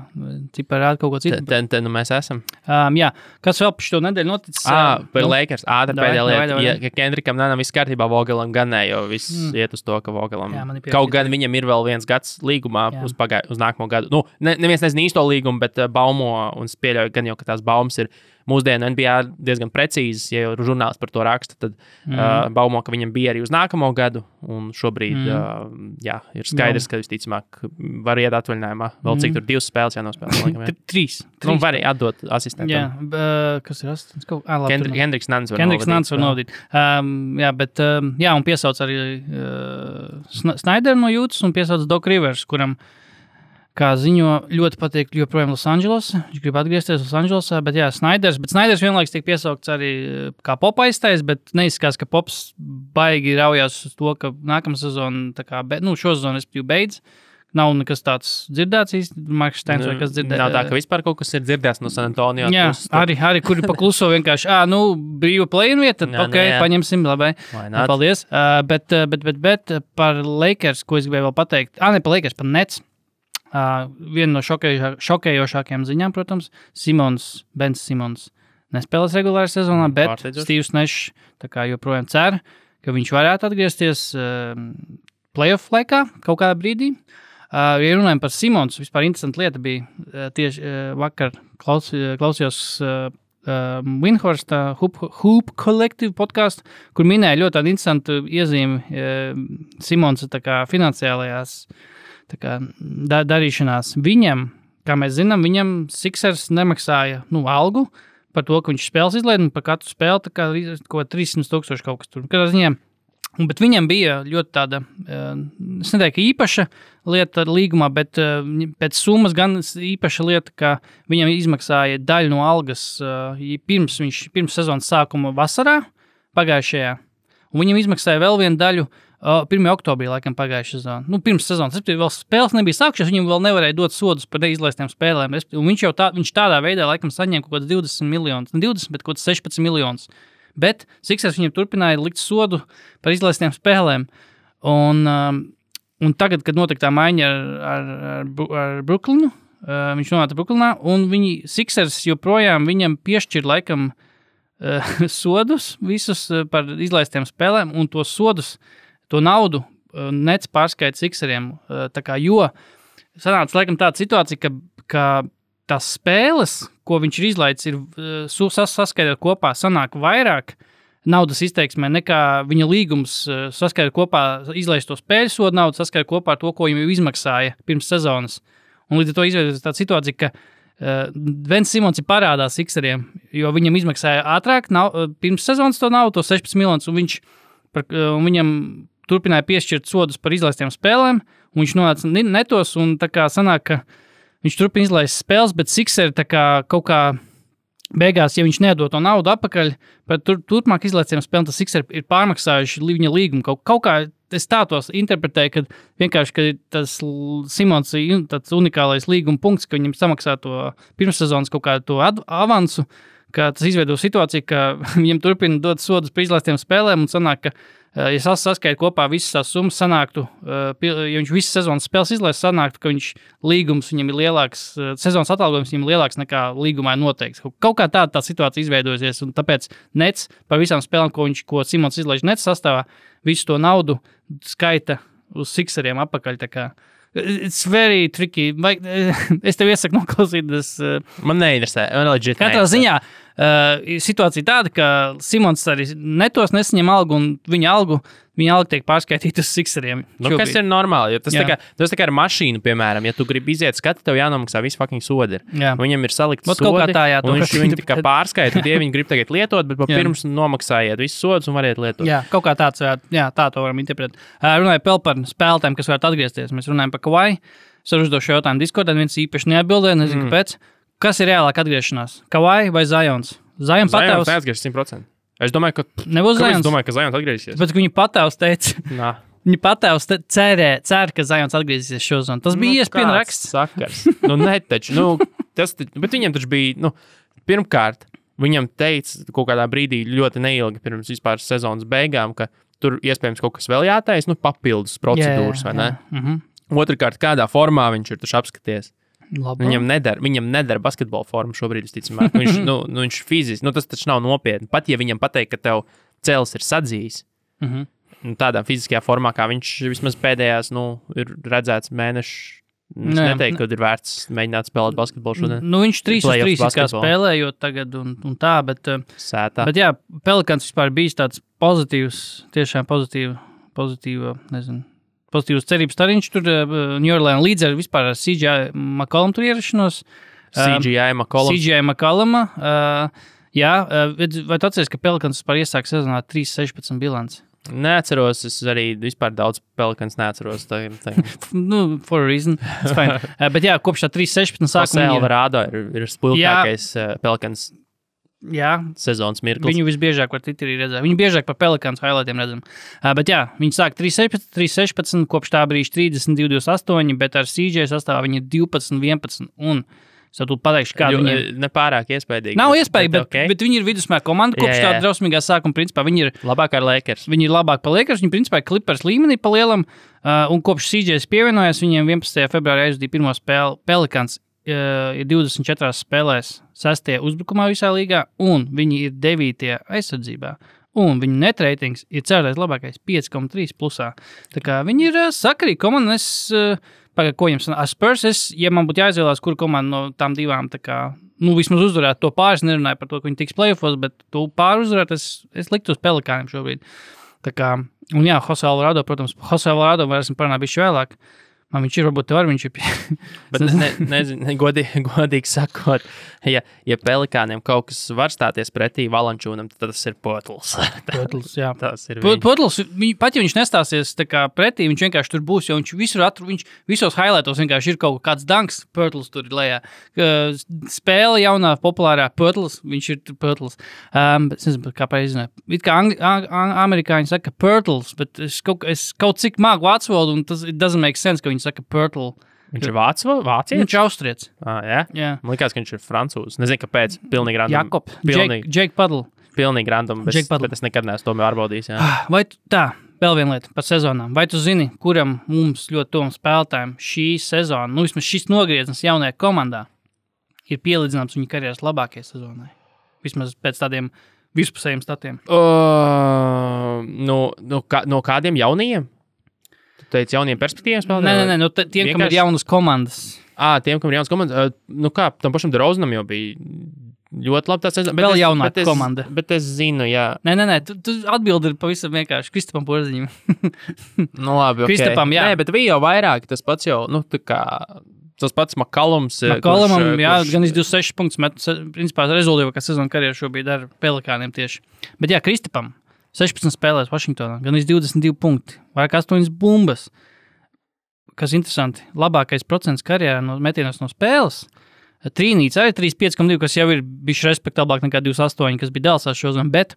cipari rāda kaut ko citu. te, te nu mēs esam. Um, jā, kas vēl par šo nedēļu noticis? Ah, par nu, Lakers. Ātri pēdējā lieta. ka Kendrikam nav viss kārtībā, Vogelam gan ne, jo viss mm. iet uz to, ka Vogelam. Jā, Kaut gan arī. viņam ir vēl viens gads līgumā Jā. uz, pagāj, uz nākamo gadu. Nu, ne, neviens nezina īsto līgumu, bet uh, baumo un es pieļauju, gan jau, ka tās baumas ir mūsdienu NBA diezgan precīzas. Ja jau žurnālists par to raksta, tad mm. uh, baumo, ka viņam bija arī uz nākamo gadu. Un šobrīd mm. uh, jā, ir skaidrs, ka visticamāk var iet atvaļinājumā. Vēl cik tur divas spēles jānospēlē. jā. Trīs. Nu, var arī atdot asistentam. Jā, b- kas ir asistents? Tur Kendri- nav. Kendriks Nants var Kendriks novadīt. Var novadīt. Um, jā, bet, um, jā, un piesauc arī uh, Sna- Snaideru no Jūtas un piesauc Doku Rivers, kuram, kā ziņo, ļoti patīk joprojām Losandželosā. Viņš grib atgriezties Losandželosā, bet jā, Snaiders, bet Snaiders vienlaikus tiek piesaukts arī uh, kā popa aiztais, bet neizskatās, ka pops baigi raujās uz to, ka nākamā sezona, kā, be, nu, šo sezonu es biju beidz. Nav nekas tāds dzirdēts īsti, Marks Steins vai kas dzirdēts. Nav tā, ka vispār kaut kas ir dzirdēts no San Antonio. Jā, puses, arī, arī kuri pakluso vienkārši, ah, nu, brīva plēna vieta, tad Jā, ok, nu, jā. paņemsim, labi. Nu? Paldies. Uh, bet, bet, bet, bet par Lakers, ko es gribēju vēl pateikt, ah, ne par Lakers, par Nets. Uh, viena no šokējošā, šokējošākajām ziņām, protams, Simons, Bens Simons nespēlēs regulārā sezonā, Mm, bet pārsteidzoši. Steve's Nešs joprojām cer, ka viņš varētu atgriezties uh, playoff laikā kaut kādā brīdī. Uh, ja runājam par Simons, vispār interesanta lieta bija uh, tieši uh, vakar klaus, uh, klausījos uh, uh, Winhorsta Hoop, Hoop Collective podkāstu, kur minēja ļoti interesantu iezīmi uh, Simons finansiālajās tā kā, da, darīšanās. Viņam, kā mēs zinām, viņam Sixers nemaksāja nu, algu par to, ka viņš spēles izlaiž, un par katru spēli kā kā 300 tūkstoši kaut kas tur. Katrā ziņā Un, bet viņam bija ļoti tāda, eh, es neteiktu, īpaša lieta līgumā, bet eh, pēc summas gan īpaša lieta, ka viņam izmaksāja daļu no algas eh, pirms, viņš, pirms sezonas sākuma vasarā pagājušajā. Un viņam izmaksāja vēl vienu daļu. Uh, 1. oktobrī, laikam, pagājušā sezonā. Nu, pirms sezonas. Vēl spēles nebija sākušās, viņam vēl nevarēja dot sodus par neizlaistām spēlēm. un Viņš jau tā, viņš tādā veidā, laikam, saņēma kaut kāds 20 miljonus, ne 20, bet kaut kāds 16 miljonus. Bet Siksers viņam turpināja likt sodu par izlaistām spēlēm. Un, um, un tagad, kad notika tā maiņa ar, ar, ar, ar Brooklynu, uh, viņš nonāca Brooklynā, un viņi Siksers joprojām viņam piešķir laikam uh, sodus visus uh, par izlaistām spēlēm, un tos sodus, to naudu uh, nec. Uh, tā kā, jo sanāca laikam tāda situācija, ka, ka tās spēles, ko viņš ir izlaidis, ir uh, su- sas- saskaitot kopā, sanāk vairāk naudas izteiksmē nekā viņa līgums saskaitot kopā izlaisto spēļu sodu naudu, saskaitot kopā ar to, ko viņam izmaksāja pirms sezonas. Un līdz ar to izveidojas tāda situācija, ka uh, Vens Simons ir parādā Sikseriem, jo viņam izmaksāja ātrāk, nav, pirms sezonas to naudu, to 16 miljonus, un viņš par, un viņam turpināja piešķirt sodus par izlaistiem spēlēm, un viņš nonāca netos, tā kā sanāk, ka viņš turpina izlaist spēles, bet Sikseri kaut kā. Beigās, ja viņš nedod to naudu atpakaļ, tad tur, turpmāk izlaicējiem spēlēm, tas Sikseri ir pārmaksājuši viņa līgumu. Kaut, kaut kā es tā tos interpretēju, ka vienkārši ka tas Simons ir tāds unikālais līguma punkts, ka viņam samaksā to pirmssezonas kaut kādu avansu, ka tas izveido situāciju, ka viņam turpina dot sodus par izlaistiem spēlēm un sanāk, ka, ja sas saskait kopā visas tās summas, sanāktu, eh, ja viņš visas sezonas spēles izlaist, sanāktu, ka viņš līgums viņam ir lielāks, eh, sezonas atalgojums viņam ir lielāks nekā līgumā noteikts. Kaut- kā tāda tā situācija izveidojusies, un tāpēc Nets par visām spēlēm, ko viņš, ko Simons izlaiž Nets sastāvā, visu to naudu skaita uz Sixeriem apakaļ. tā kā. It's very tricky. Vai, es tev iesaku noklausīties. Uh, Man neinteresē. Man leģit Katrā ziņā uh, situācija tāda, ka Simons arī netos nesaņem algu, un viņa algu, viņa alga tiek pārskaitīta uz Sixeriem. Nu, kas ir normāli? Tas, tā kā, tas tā kā ar mašīnu, piemēram, ja tu gribi iziet skati, tev jānomaksā viss fucking sodi. Viņam ir salikts Vot kaut kā sodi, tā, jā, to viņš viņu tikai pārskaita. Tie viņi grib tagad lietot, bet pirms nomaksājiet visus sodus un variet lietot. Jā, kaut kā tāds, jā, tā to varam interpretēt. Uh, runājot vēl par spēlētājiem, kas varētu atgriezties. Mēs runājam par Kavai. Es arī uzdošu jautājumu Discordā, viens īpaši neatbildēja, nezinu, mm. kāpēc. Kas ir reālāk atgriešanās? Kavai vai Zajons? Zajons patēvs. neatgriezīsies 100%. Es domāju, ka. Nebūs Kāpēc es domāju, ka Zajons atgriezīsies. Bet viņa patēvs teica, Nā. viņa patēvs te- cerē, cer, ka Zajons atgriezīsies šo zonu. Tas bija iespējams kāds raksts. Sakars. Nu, ne, taču, nu, tas, bet viņam taču bija, nu, pirmkārt, viņam teica kaut kādā brīdī ļoti neilgi pirms vispār sezonas beigām, ka tur iespējams kaut kas vēl jātaisa, nu, papildus procedūras, vai ne? Mhm. Otrakārt, kādā formā viņš ir apskaties. Labi. Viņam nedara, viņam nedara basketbola forma šobrīd, visticamāk. Viņš, nu, nu, viņš fiziski, nu, tas taču nav nopietni. Pat ja viņam pateikt, ka tev cēlis ir sadzījis, Mhm. nu, tādā fiziskajā formā, kā viņš vismaz pēdējās, nu, ir redzēts mēnešus. Es Nē, neteiktu, ka ir vērts mēģināt spēlēt basketbolu šodien. Nu, viņš 3 uz Playoff 3 kā basketbolu. spēlējot tagad un, un tā, bet, eh, Sētā. bet jā, Pelikans vispār bijis tāds pozitīvs, tiešām pozitīvs, pozitīva, nezinu. Pozitīvs cerības stariņš tur, Ņūrlēna līdz ar vispār ar CGI Makalam tur ierašanos. CGI Makolam. CGI Makalama. Uh, jā, uh, vai tu atceries, ka Pelikans vispār iesāk sezonā 3-16 bilants? Neatceros, es arī vispār daudz pelikans neatceros. Tā, tā. Nu, for a reason. Uh, bet jā, kopš tā 3-16 Sākumā sākuma. viņi ir- ir, spilgtākais uh, pelikans Jā, sezonas mirklis. Viņu visbiežāk var Twitterī redzēt. Viņu biežāk par pelikānu highlightiem redzam. Uh, bet jā, viņi sāk 3-16, 3-16, kopš tā brīža 30, 28, bet ar CJ sastāvā viņi ir 12, 11. Un es tev pateikšu, kāda ir. eh, Nepārāk iespējīgi. Nav iespēja, bet, okay. okay. bet viņi ir vidusmēra komanda kopš Jā, jā. tāda drausmīgā sākuma. Principā viņi ir, Labāk ar Lakers. viņi ir labāk par Lakers, viņi principā ir klipers līmenī pa lielam. Uh, un kopš CJ pievienojās, viņiem 11. februārī aizdīja pirmo spēli. Pelikāns uh, ir 24 spēlēs, 6. uzbrukumā visā līgā, un viņi ir 9. aizsardzībā. Un viņu netreitings ir cerētais labākais 5,3 plusā. Tā kā viņi ir uh, sakarīgi komanda. Es, uh, pagaid, ko jums ar Spurs, es, ja man būtu jāizvēlās, kur komanda no tām divām, tā kā, nu, vismaz uzvarēt to pāris, nerunāju par to, ka viņi tiks playoffs, bet to pāri uzvarēt, es, es liktu uz pelikāniem šobrīd. Tā kā, un jā, Jose Alvarado, protams, Jose Alvarado varēsim parunāt bišķi vēlāk. Man viņš ir, varbūt var, viņš ir. Bet es ne, nezinu, ne, godīgi, godīgi sakot, ja, ja pelikāniem kaut kas var stāties pretī Valančūnam, tad tas ir potls. Potls, jā. tas ir viņš. Potls, viņ, pat ja viņš nestāsies tā kā pretī, viņš vienkārši tur būs. Jo viņš visur atrod, viņš visos highlightos vienkārši ir kaut kāds danks, Purtls tur ir lejā. Spēle jaunā, populārā Purtls, viņš ir Purtls. Um, es nezinu, kā pareizi zināt. It kā angli, ang, ang, amerikāņi saka Purtls, bet es kaut, es kaut cik māku vācu valodu, un tas doesn't make sense, ka viņi saka Purtle. Viņš ir vācu, vācietis? Viņš ir austrietis. Ah, jā? Jā. Man liekas, ka viņš ir francūzs. Nezinu, kāpēc. Pilnīgi random. Jakob, Pilnīgi, Jake Puddle. pilnīgi random. Bet, bet es nekad neesmu to pārbaudījis. Jā. Vai tā, vēl viena lieta par sezonām. Vai tu zini, kuram mums ļoti tuvam spēlētājiem šī sezona, nu vismaz šis nogrieznis jaunajā komandā, ir pielīdzināms viņa karjeras labākajai sezonai? Vismaz pēc tādiem vispusējiem statiem. Uh, no, no, kā, no kādiem jaunajiem? Teici, jauniem perspektīviem spēlētājiem? Nē, nē, nē te- tiem, kam ir Vienkārši- jaunas komandas. À, tiem, kam ir jauns komandas, nu kā tam pašam Drauzanam jau bija ļoti labi. Tas, Vēl jaunāka komanda. Bet es zinu, jā, Nē, nē, nē tu, tu atbildi ir pavisam vienkārši Kristupam Porziņam. nu labi. Okay. Kristapam, jā. Nē, bet bija jau vairāk. Tas pats jau, nu, tā kā. Tas pats Makalums. eh, Kolamam, kurš, eh, jā, kurš- gan 26 punktus met. Principā rezultātīvākā sezona karjerā šobrīd ar Pelikāniem tieši. Bet jā, Kristupam 16 spēlēs Vašingtonā, gan 22 punkti, vairāk 8 bumbas. kas interesanti, labākais procents karjerā no metienos no spēles. Trīnīts arī 3,5,2, kas jau ir bijis respektablāk nekā 2,8, kas bija Dēlsā šodien. Bet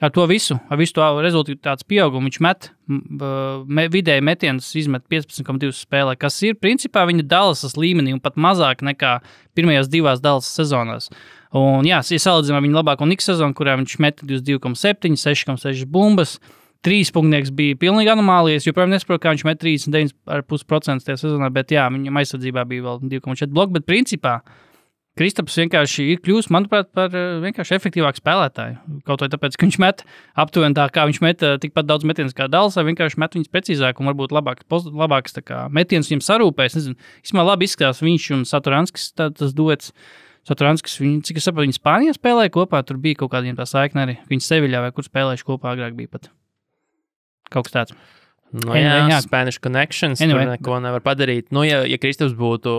ar to visu, ar visu to rezultātu pieaugumu, viņš met me, vidēji metienus, izmet 15,2 spēlē, kas ir principā viņa Dēlsas līmenī un pat mazāk nekā pirmajās divās Dēlsas sezonās. Un, jā, ja salīdzinām ar viņu labāko Niks sezonu, kurā viņš meta 22,7, 6,6 bumbas. Trīs punktnieks bija pilnīgi anomālijas. Joprojām nesaprotu, kā viņš met 39,5% tajā sezonā, bet jā, viņam aizsardzībā bija vēl 2,4 bloki. Bet principā Kristaps vienkārši ir kļuvis, manuprāt, par eh, vienkārši efektīvāku spēlētāju. Kaut arī tāpēc, ka viņš met aptuveni tā, kā viņš met eh, tikpat daudz metienus kā Dāls, vai vienkārši met viņus precīzāk un varbūt labāk, labāks metiens viņam sarūpēs. Nezinu, īstenībā labi izskatās viņš un Saturanskis, tā, tas duets. Saturanskis, viņi, cik es saprotu, viņi Spānijā spēlēja kopā, tur bija kaut kādiem tā saikne arī. Viņi Seviļā vai kur spēlējuši kopā agrāk bija pat. Kaut kas tāds. Nu, Anyway, jā, jā. Spanish connections. Anyway. Tur neko nevar padarīt. Nu, ja, ja Kristaps būtu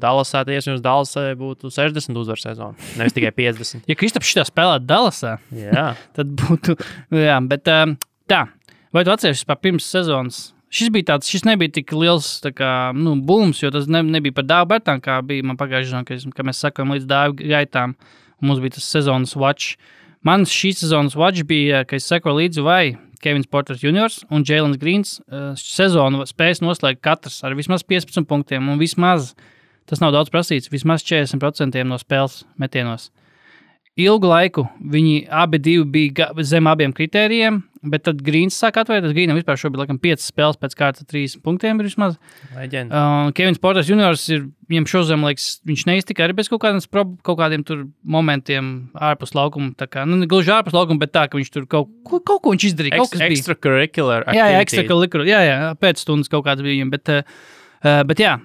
Dallasā, tad iespējams Dallasā būtu 60 uzvaru sezona. Nevis tikai 50. Ja Kristaps šitā spēlētu Dallasā, Jā, tad būtu. Jā, bet um, tā, vai tu atceries par pirms sezonas? Šis bija tāds, šis nebija tik liels kā, nu, booms, jo tas ne, nebija par dāvu betām, kā bija man pagājušajā sezonā, kad, mēs sakām līdz dāvu gaitām. Mums bija tas sezonas watch. Man šīs sezonas watch bija, ka es sekoju līdzi vai Kevins Porters Jr. un Jēlins Grīns uh, sezonu spējas noslēgt katrs ar vismaz 15 punktiem un vismaz, tas nav daudz prasīts, vismaz 40% no spēles metienos. Ilgu laiku viņi abi bija zem abiem kritērijiem, bet tad Grīns sāk atvērties. Grīnam vispār šobrīd laikam 5 spēles pēc kārtas, 3 punktiem ir vismaz. leģenda. Uh, Kevins Porters Juniors ir viņam šodien, liekas, viņš neiztika arī bez kaut prob- kaut kādiem tur momentiem ārpus laukuma. Tā kā, nu, gluži ārpus laukuma, bet tā, ka viņš tur kaut, ko- kaut ko viņš izdarīja. Kaut kas bija. extracurricular. Jā, jā, likuru. Jā, jā, pēc stundas kaut kāds bija viņam. Bet, uh, uh, bet jā,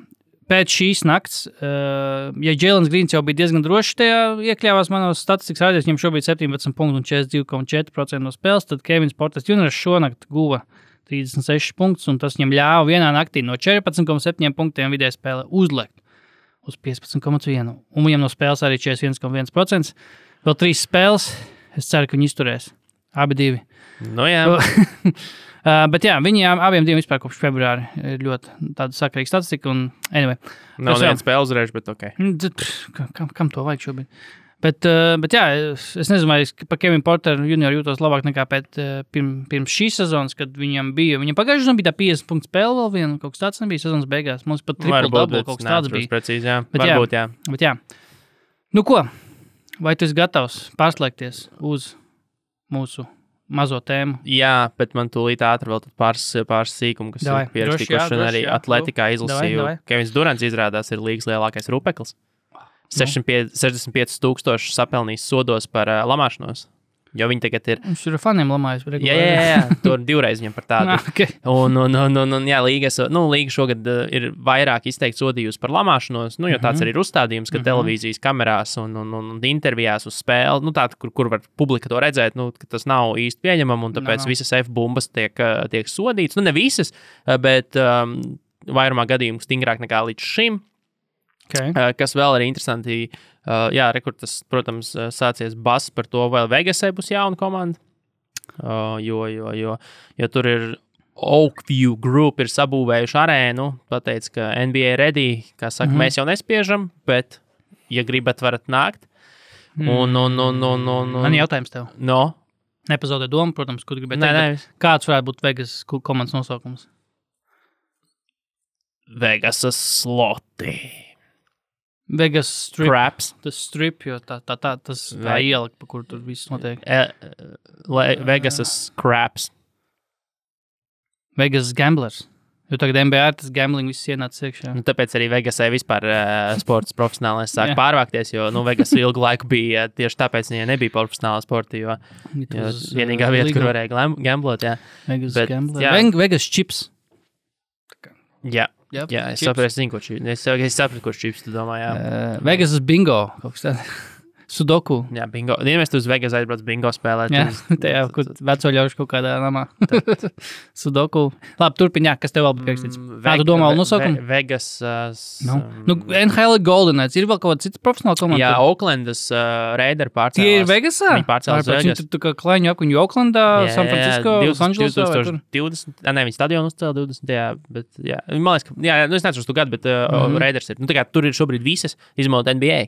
pēc šīs nakts, uh, ja Jēlins Grīns jau bija diezgan drošs tajā iekļāvās manos statistikas rādījumos, viņam šobrīd 17 punktu un 42,4% no spēles, tad Kevins Portas Juniors šonakt guva 36 punktus, un tas viņam ļāva vienā naktī no 14,7 punktiem vidēji spēlē uzlikt uz 15,1. Un viņam no spēles arī 41,1%. Vēl trīs spēles. Es ceru, ka viņi izturēs. Abi divi. Nu, jā, Uh, bet jā, viņi ab- abiem diviem vispār kopš februāra ir ļoti tāda sakarīga statistika. Un, anyway, nav viens spēles uzreiz, bet ok. D- pff, ka- kam, kam to vajag šobrīd? Bet, uh, bet jā, es nezinu, vai es par Kevinu Porteru junioru jūtos labāk nekā pēc, uh, pirm, pirms šīs sezonas, kad viņam bija. Viņam pagājušajā sezonā bija tā 50 punktu spēle vēl viena, kaut kas tāds nebija sezonas beigās. Mums pat triple double kaut kas tāds bija. Precīzi, jā. Bet Varbūt, jā. Bet jā, nu ko, vai tu esi gatavs pārslēgties uz mūsu mazo tēmu? Jā, bet man tūlīt ātri vēl pāris, pāris sīkumu, kas Davai, ir pierakstījuši. droši, jā, Un arī droši, jā. atletikā izlasīju. davai. Kevins Durants izrādās ir līgas lielākais rupeklis. 65 65 tūkstoši sapelnījis sodos par uh, lamāšanos. Jo viņi tagad ir. Viņš ir faniem lamājis. Jā, jā, jā, tur divreiz viņam par tādu. Ah, okay. Un, un, un, un, un jā, līgas, nu, līga šogad uh, ir vairāk izteikti sodījusi par lamāšanos, nu, jo tāds Mhm. arī ir uzstādījums, ka televīzijas kamerās un, un, un, un intervijās uz spēli, nu, tā, kur, kur var publika to redzēt, nu, ka tas nav īsti pieņemami, un tāpēc Nav. visas F-bumbas tiek, uh, tiek sodītas. Nu, ne visas, uh, bet um, vairumā gadījumu stingrāk nekā līdz šim. Okay. Uh, Kas vēl ir interesanti, uh, jā, rekords, protams, uh, sācies bass par to, vai Vegasai būs jauna komanda. Uh, jo, jo, jo, jo tur ir Oakview Group ir sabūvējuši arēnu. Pateic, ka NBA ready, kā saka, mm. -hmm. mēs jau nespiežam, bet, ja gribat, varat nākt. Un, un, un, un, un, un, Man ir jautājums tev. no, Nepazaudē domu, protams, kur gribētu nē, nē, Kāds varētu būt Vegas komandas nosaukums? Vegasas sloti. Vegas strip. Craps. Tas strip, jo tā, tā, tā tas tā Ve- iela, pa kur tur viss notiek. E, Le- Vegasas craps. Vegas gamblers. Jo tagad ir tas gambling viss ienāca iekšā. Nu, tāpēc arī Vegasai vispār uh, sports profesionālais sāk Jā. pārvākties, jo nu, Vegas ilgu laiku bija uh, tieši tāpēc, ka nebija profesionāla sporta. Jo, jo vienīgā vieta, kur legal. varēja glam- gamblot, jā. Vegas bet, jā. Vegas chips. Jā, Yep, jā es saprotu, ko šī. Es, es saprotu, ko šī tu domā. Jā. Uh, Vegas bingo. kaut kas tāds. Sudoku. Jā, bingo. Ja mēs tur uz Vegas aizbrauc bingo spēlēt, Jā, tajā kur veco ļaužu kaut kādā namā. Sudoku. Labi, turpiniet, kas tev vēl bija pierakstīts. Kā tu domā, vēl nosaukumu? Ve Vegas. Uh, s- Nu, um, nu, NHL Goldenets. Ir vēl kaut kāda cita profesionāla komanda? Jā, Oaklandas uh, Raiders pārcēlās. Tie ir Vegasā? Viņi pārcēlās Vegas. Viņi tur kā klaiņu apkuņu Oklandā, San Francisco, Losandželosā. vai tur? 2020. Nē, viņi stadionu uzcēla 20. Jā, bet, jā, man liekas, ka, jā, nu, es nezinu, to gadu, bet uh, mm. -hmm. Raiders ir. Nu, tā kā tur ir šobrīd visas, izņemot NBA.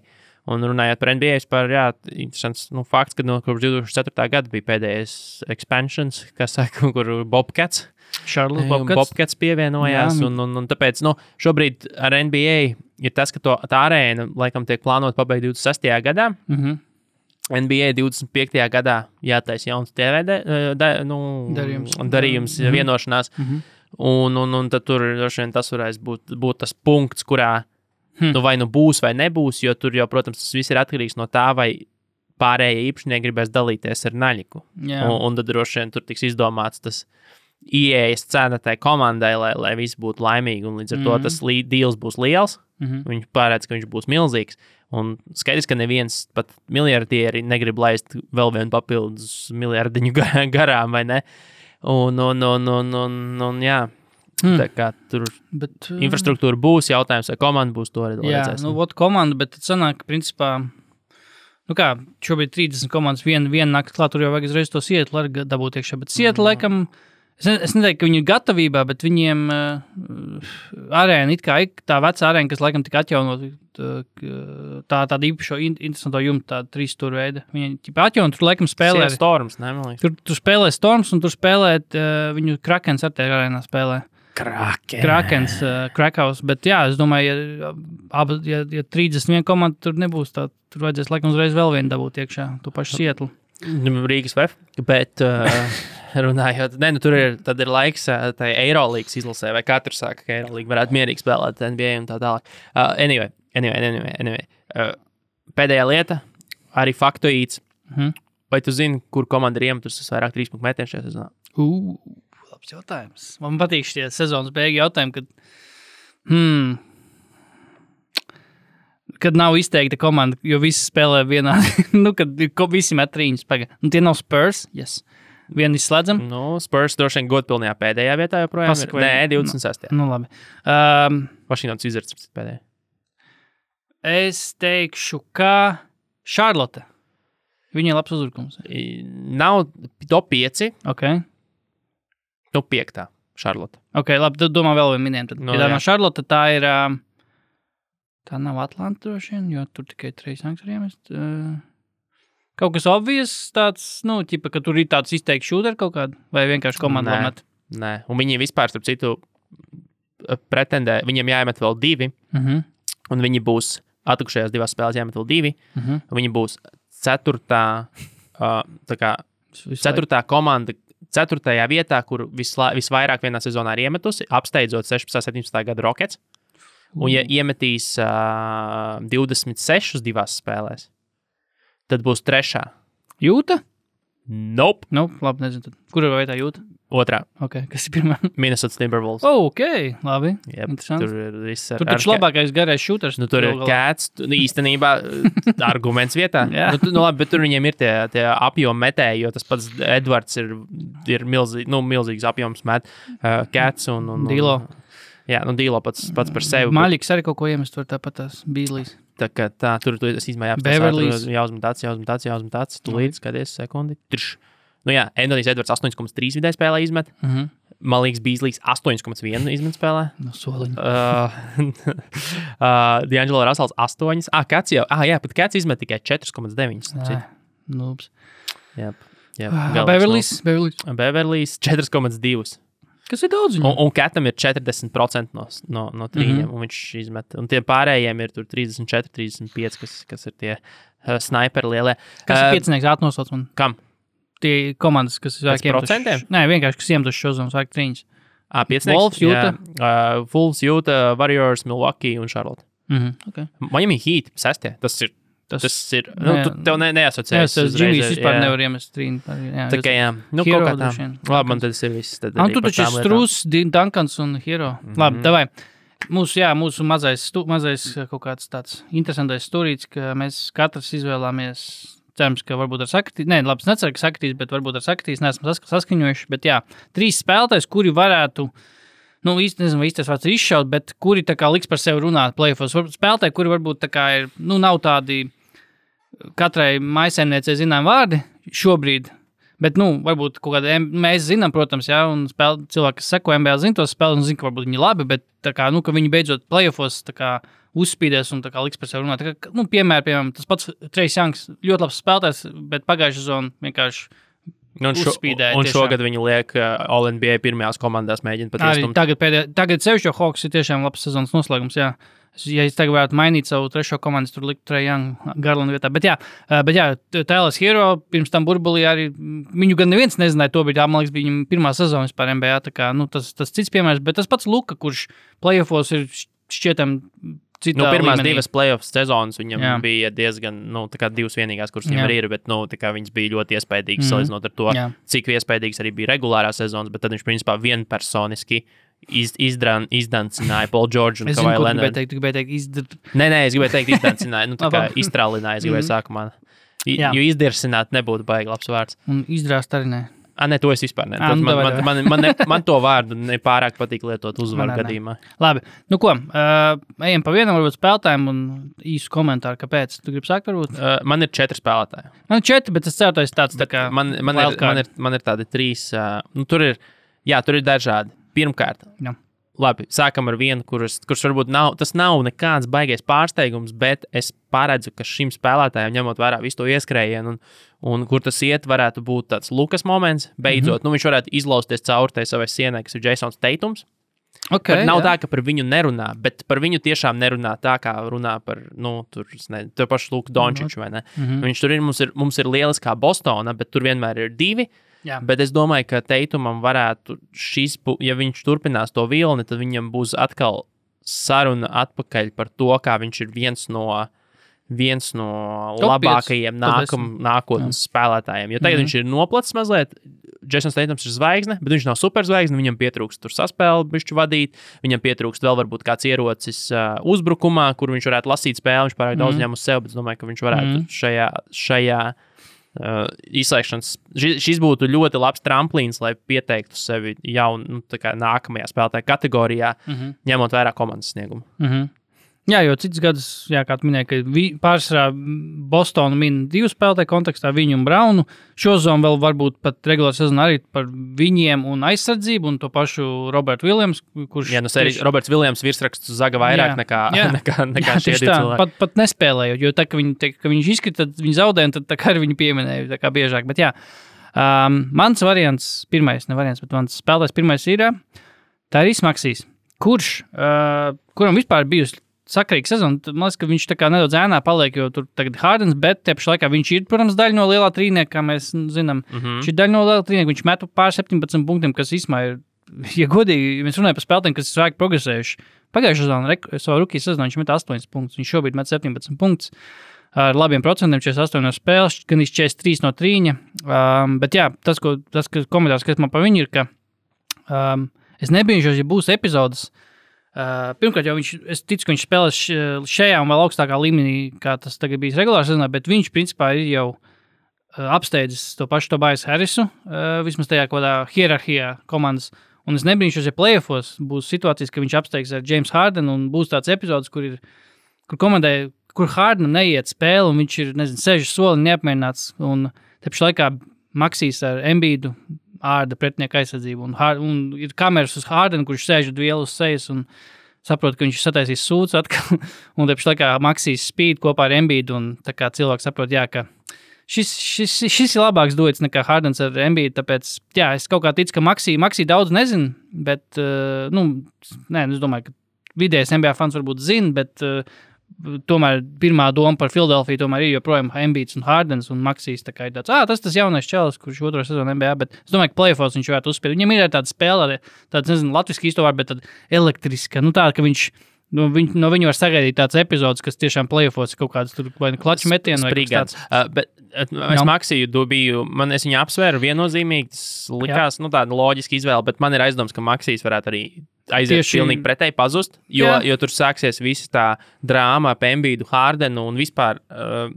Un runājot par NBA, vispār, jā, interesants nu, fakts, ka no kopš 2004. gada bija pēdējais expansions, kas saka, kur Bobcats. Charles Bobcats, Bobcats. Pievienojās. Jā, un, un, un tāpēc nu, šobrīd ar NBA ir tas, ka to, tā arēna laikam tiek plānota pabeigt 26. gadā. Mhm. NBA 25. gadā jātaisa jauns TV da, da, nu, Darījums. darījums Mhm. vienošanās. Mhm. Un, un, un tad tur droši vien tas varēs būt, būt tas punkts, kurā Hm. nu, vai nu būs vai nebūs. Jo tur jau, protams, tas viss ir atkarīgs no tā, vai pārējie īpašnieki gribēs dalīties ar naļiku. Jā. Un, un tad droši vien tur tiks izdomāts tas ieejas cena tai komandai, lai, lai viss būtu laimīgi. Un līdz ar to Mhm. tas deals būs liels. Mhm. Viņš pārēdz, ka viņš būs milzīgs. Un skaidrs, ka neviens pat miljardieri negrib laist vēl vienu papildus miljardiņu ga- garām, vai ne? Un, un, un, un, un, un jā, Hmm. tur Bet, uh, infrastruktūra būs, jautājums, vai komanda būs to arī Jā, redzēsim. nu, vot komanda, bet tad sanāk, principā, nu kā, šobrīd 30 komandas viena vien nakti klāt, tur jau vajag uzreiz to Sietlu arī ga- dabūt iekšā, bet Sietla, Mhm. laikam, es, ne, es neteiktu, ka viņi ir gatavībā, bet viņiem uh, arēna, kā tā vecā arēna, kas laikam tika atjaunot, tā, tā tāda īpaša, in- interesanta jumta, tāda trīs stūra veida, viņi ķipa atjaunot, tur laikam spēlē. Storms, ne. Tur, tur spēlē Storms, un tur spēlē uh, viņu Krakens ar tajā arēnā spēlē. Krāke. Krakens, uh, Krakaus. Bet, jā, es domāju, ja, abas, ja, ja 31 komanda tur nebūs, tad tur vajadzēs laikam uzreiz vēl vienu dabūt iekšā, to pašu Sietlu. Nu, Rīgas VF. Bet, uh, runājot, ne, nu, tur ir, ir laiks uh, tai Eirolandes izlasē, vai katrs saka, ka Eirolandā varētu mierīgi spēlēt NBA un tā tālāk. Uh, anyway, anyway, anyway, anyway. Uh, pēdējā lieta, arī faktoīds. Mhm. Vai tu zini, kur komanda ir iemetusi vairāk trīspunktu metienu šajā sezonā? Uh, labs jautājums. Man patīk šie sezonas beigu jautājumi, kad, hmm, kad nav izteikta komanda, jo visi spēlē vienā, nu, kad ir visi met trīņus. Nu, tie nav Spurs, yes. Vienu izslēdzam. Nu, Spurs droši vien godpilnajā pēdējā vietā joprojām ir. Pasaka, vai- Nē, 26. Nu, labi. Um, Vašingtons Wizards pēdējā. es teikšu, ka Šarlote. Viņai labs uzbrukums. Nav top 5, Okay. Top 5. Šarlote. Ok, labi, tad domā vēl vienu minējumu. Nu, no, ja tā nav Šarlote, tā ir. Tā nav Atlanta droši vien, jo tur tikai trīs angļu iemest. ā, Kaut kas obvious, tāds, nu, ķipa, ka tur ir tāds izteikts šūderis kaut kāda, vai vienkārši komanda Nē. vēl met. Nē, un viņi vispār, starp citu, pretendē, viņiem jāiemet vēl divi, Uh -huh. un viņi būs atlikušajās divās spēlēs jāmet vēl divi. Uh -huh. Viņi būs ceturtā, uh, kā, ceturtā komanda. Ceturtajā vietā, kur visla, visvairāk vienā sezonā ir iemetusi, apsteidzot 16, 17 gada Rockets. Un, ja iemetīs uh, 26 divās spēlēs, tad būs trešā. Jūta? Nope. Nu, labi, nezinu. Kur ir vietā jūta? Otrā. Okay. Kas ir pirmā? Minnesota Timberwolves. Oh, ok, labi. Interesanti. tur ir viss ar Tur taču ar- labākais garais šūderis. Nu, tur ir kāds īstenībā uh, arguments vietā. Jā. nu, nu, labi, bet tur viņiem ir tie, tie apjomi metēji, jo tas pats Edvards ir, ir milzī, nu, milzīgs apjoms met. Uh, Cats un, un, un Dilo. Jā, nu, Dilo pats, pats par sevi. Maļiks arī kaut ko iemest, tur tāpat tās bīlīs. Tā, kā tā tur tu esi izmējās. Beverlijs. Jāuzmet tāds, jāuzmet tāds, jāuzmet tāds. Tu līdzi skaties sekundi. Trš. Nu jā, Endonijs Edvards 8,3 vidē spēlē izmet. Uh -huh. Malīgs Bīslīs 8,1 izmet spēlē. No soliņa. Uh, uh, D'Angelo Russells 8. Ah, kāds jau, ah, jā, pat kāds izmet tikai 4,9. Nē, Nūps. Jā, jā. Beverlijs. Beverlijs. Beverlijs 4,2. Kas ir daudz? Un, un Katam ir 40% no, no, no trījiem, mm -hmm. un viņš izmet. Un tiem pārējiem ir tur 34, 35, kas, kas ir tie uh, sniperi lielie. Kas Uh, ir piecinieks atnosauc man? Kam? Tie komandas, kas ir Pēc procentiem? Nē, vienkārši, kas iemetuši šo zonu, sāk piecinieks. Wolves, Utah. Jā, uh, Wolves, Utah, Warriors, Milwaukee un Charlotte. Mhm. Okay. Miami Heat, sestie. Tas ir. Tas, Tas ir. Nu, jā. tu tev ne, Jā, neasociējas. tas Džimijs vispār jā. nevar iemest trīņu. Jā, Tā kā jā, nu, kaut kā tā. Labi, man tas ir viss. Tad arī tu taču lietām. Strūs, Dunkans un Hero. Mhm. Labi, davai. mūsu, jā, mūsu mazais, stu, mazais kaut kāds tāds interesants stūrīts, ka mēs katrs izvēlāmies. Cerams, ka varbūt ar sakritību, nē, labi, neceru, ka sakritīs, bet varbūt ar sakritīs neesam sask saskaņojuši. Bet jā, trīs spēlētājs, kuri varētu, nu, īsti nezinu, vai īsti tas vārds ir izšaut, bet kuri tā kā liks par sevi runāt plēfos. Spēlētāji, kuri varbūt tā kā ir, nu, nav tādi katrai maisēmniecei zinām vārdi šobrīd. Bet, nu, varbūt kaut kāda mēs zinām, protams, jā, un spēl, cilvēki, kas seko MBA, zina tos spēlus, un zina, ka varbūt viņi labi, bet tā kā, nu, ka viņi beidzot playoffs tā kā uzspīdēs un liks par sevi runāt. Kā, nu, piemēr, piemēram, tas pats Trejs Janks, ļoti labs spēlētājs, bet pagājušā sezonā vienkārši Nu, un, šo, uzspīdēja un šogad viņi liek uh, All-NBA pirmajās komandās, mēģina pat Arī iestumt. tagad, pēdējā, tagad sevišķi Hawks ir tiešām labs sezonas noslēgums. Jā. Ja es tagad varētu mainīt savu trešo komandu, tur liktu Trejānu Garlandu vietā. Bet, jā, eh, bet jā, Tēlers Hero pirms tam burbulī arī mm, viņu gan neviens nezināja. To bija, man liekas, bija viņa pirmā sezona vispār NBA. Kā, nu, tas, tas cits piemērs, bet tas pats Luka, kurš playoffs ir šķietam citā Nu, pirmās līmenī. divas playoff sezonas viņam Jā. bija diezgan, nu, tā kā divas vienīgās, kuras viņam ir, bet, nu, tā kā viņas bija ļoti iespaidīgas, mm -hmm. salīdzinot ar to, Jā. cik iespaidīgas arī bija regulārā sezonas, bet tad viņš, principā, vienpersoniski iz, izdran, izdancināja Paul George un Es ko tu gribēji Leonard. teikt. Tu gribēji teikt, izdar... Nē, nē, es gribēju teikt, izdancināja, nu, tā kā iztrālināja, es gribēju sākumā. I-. Jo izdirsināt nebūtu baigi labs vārds. un izdrāst arī nē. Ah, nē, to es vispār nedomāju. Nu, Man, man, man, man, ne, man to vārdu nepārāk patīk lietot uzvaru arī ne. gadījumā. Labi, nu ko, uh, ejam pa vienam varbūt spēlētājiem un īsu komentāru, kāpēc. Tu gribi sākt varbūt? Uh, man ir četri spēlētāji. Man ir četri, bet es ceru, tas tāds tā kā Man, man, ir, man, ir, man ir tādi trīs. Uh, nu, tur, ir, jā, tur ir dažādi. Pirmkārt, Jā. Labi, sākam ar vienu, kurš, kurš varbūt nav, tas nav nekāds baigais pārsteigums, bet es paredzu, ka šim spēlētājam, ņemot vērā visu to ieskrējienu, un, un kur tas iet, varētu būt tāds Lukas moments. Beidzot, mm -hmm. nu, viņš varētu izlausties cauri tai savai sienai, kas ir Jasons Teitums. Okay, Bet nav jā. tā, ka par viņu nerunā, bet par viņu tiešām nerunā tā, kā runā par nu, tur, ne, to pašu Luku Dončiču. Mm. -hmm. Viņš tur ir mums, ir, mums ir lieliskā Bostona, bet tur vienmēr ir divi. Jā. Bet es domāju, ka Teitumam varētu šis, ja viņš turpinās to vilni, tad viņam būs atkal saruna atpakaļ par to, kā viņš ir viens no. Viens no Top labākajiem nākam, nākotnes spēlētājiem. Jo tagad mm -hmm. viņš ir noplacis mazliet. Jasons Teitams ir zvaigzne, bet viņš nav superzvaigzne. Viņam pietrūkst tur saspēli, bišķi vadīt. Viņam pietrūkst vēl varbūt kāds ierocis uh, uzbrukumā, kur viņš varētu lasīt spēli. Viņš pārāk daudz Mhm. ņem uz sevi, bet es domāju, ka viņš varētu Mhm. šajā, šajā uh, izslēgšanas. Šis, šis būtu ļoti labs tramplīns, lai pieteiktu sevi jau nu, nākamajā spēlētāja kategorijā, mm. -hmm. ņemot vērā komandas sniegumu. Mm -hmm. Jā, jo cits gads, jā, kā tu minēji, ka pārsvarā Bostonu min divu spēlētāju kontekstā, viņu un Braunu. Šo zonu vēl varbūt pat regulāri sezonā arī par viņiem un aizsardzību, un to pašu Robertu Viljams, kurš Jā, nu, sērijas Roberts Viljams virsraksts zaga vairāk Jā. nekā, Jā. nekā, nekā Jā, šie tieši tā, cilvēki. pat, pat nespēlējot, jo tā, ka viņi, te, ka viņš izkrita, tad viņi zaudēja, tad tā kā arī viņi pieminēja tā kā biežāk. Bet jā, um, mans variants, pirmais, ne variants, bet mans spēlētājs pirmais ir uh, Tārīs Maksīs, kurš, uh, kuram vispār bijusi sakrīga sezona. Man liekas, ka viņš tā kā nedaudz ēnā paliek, jo tur tagad Hārdens, bet te pašā laikā viņš ir, protams, daļa no lielā trīnieka, kā mēs zinām. Mm. -hmm. Šī daļa no lielā trīnieka, viņš met pār 17 punktiem, kas īstenībā ir, ja godīgi, ja mēs runājam par spēlētājiem, kas ir svaigi progresējuši. Pagājušajā sezonā, savā rookie sezonā, viņš met 8 punktus, viņš šobrīd met 17 punktus. Ar labiem procentiem, 48 no spēles, gan 43 no trīņa. Um, bet jā, tas, ko, tas ka komentārs, kas man par viņu ir, ka um, es nebiju, ja būs epizodes, Uh, pirmkārt, jau viņš, es ticu, ka viņš spēlēs šajā un vēl augstākā līmenī, kā tas tagad bija regulārs sezonā, bet viņš principā ir jau uh, apsteidzis to pašu Tobais Harrisu, uh, vismaz tajā kādā hierarhijā komandas. Un es nebrīnīšos, ja plēsofos būs situācijas, ka viņš apsteigs ar James Hardenu un būs tāds epizodes, kur ir, kur komandai, kur Hardenam neiet spēle, un viņš ir, nezinu, seši soli neapmierināts, un te pašā laikā Maksīs ar Embīdu ārda pretinieku aizsardzību. Un, un ir kameras uz Hārdenu, kurš sēž uz sejas un saprot, ka viņš ir sataisījis sūdzību atkal. un tāpēc laikā Maksīs spīd kopā ar Embīdu. Un tā kā cilvēks saprot, jā, ka šis, šis, šis ir labāks dots nekā Hārdens ar Embīdu. Tāpēc jā, es kaut kā ticu, ka Maksī, Maksī daudz nezinu, bet uh, nu, nē, nu, es domāju, ka vidējais NBA fans varbūt zina, bet uh, tomēr pirmā doma par Filadelfiju tomēr ir joprojām Embīds un Hārdens un Maksīs. Tā kā ir tāds, ah, tas tas jaunais čels, kurš otro sezonu NBA, bet es domāju, ka plēfos viņš varētu uzspēlēt. Viņam ir tāda spēle, tāds, nezinu, latviešu īsto vārdu, bet tāda elektriska, nu tāda, ka viņš. Nu, viņ, no viņa var sagaidīt tādas epizodes, kas tiešām plēfos kaut kādas nu klaču metienu vai tāds. Uh, bet uh, es Jā. Maksiju to biju, man es viņu apsvēru viennozīmīgi. Tas likās, nu, tāda loģiska izvēle, bet man ir aizdoms, ka Maksīs varētu arī aiziet Tieši- pilnīgi pretēji pazust, jo, Jā. jo tur sāksies visa tā drāma ap Embīdu, Hārdenu un vispār uh,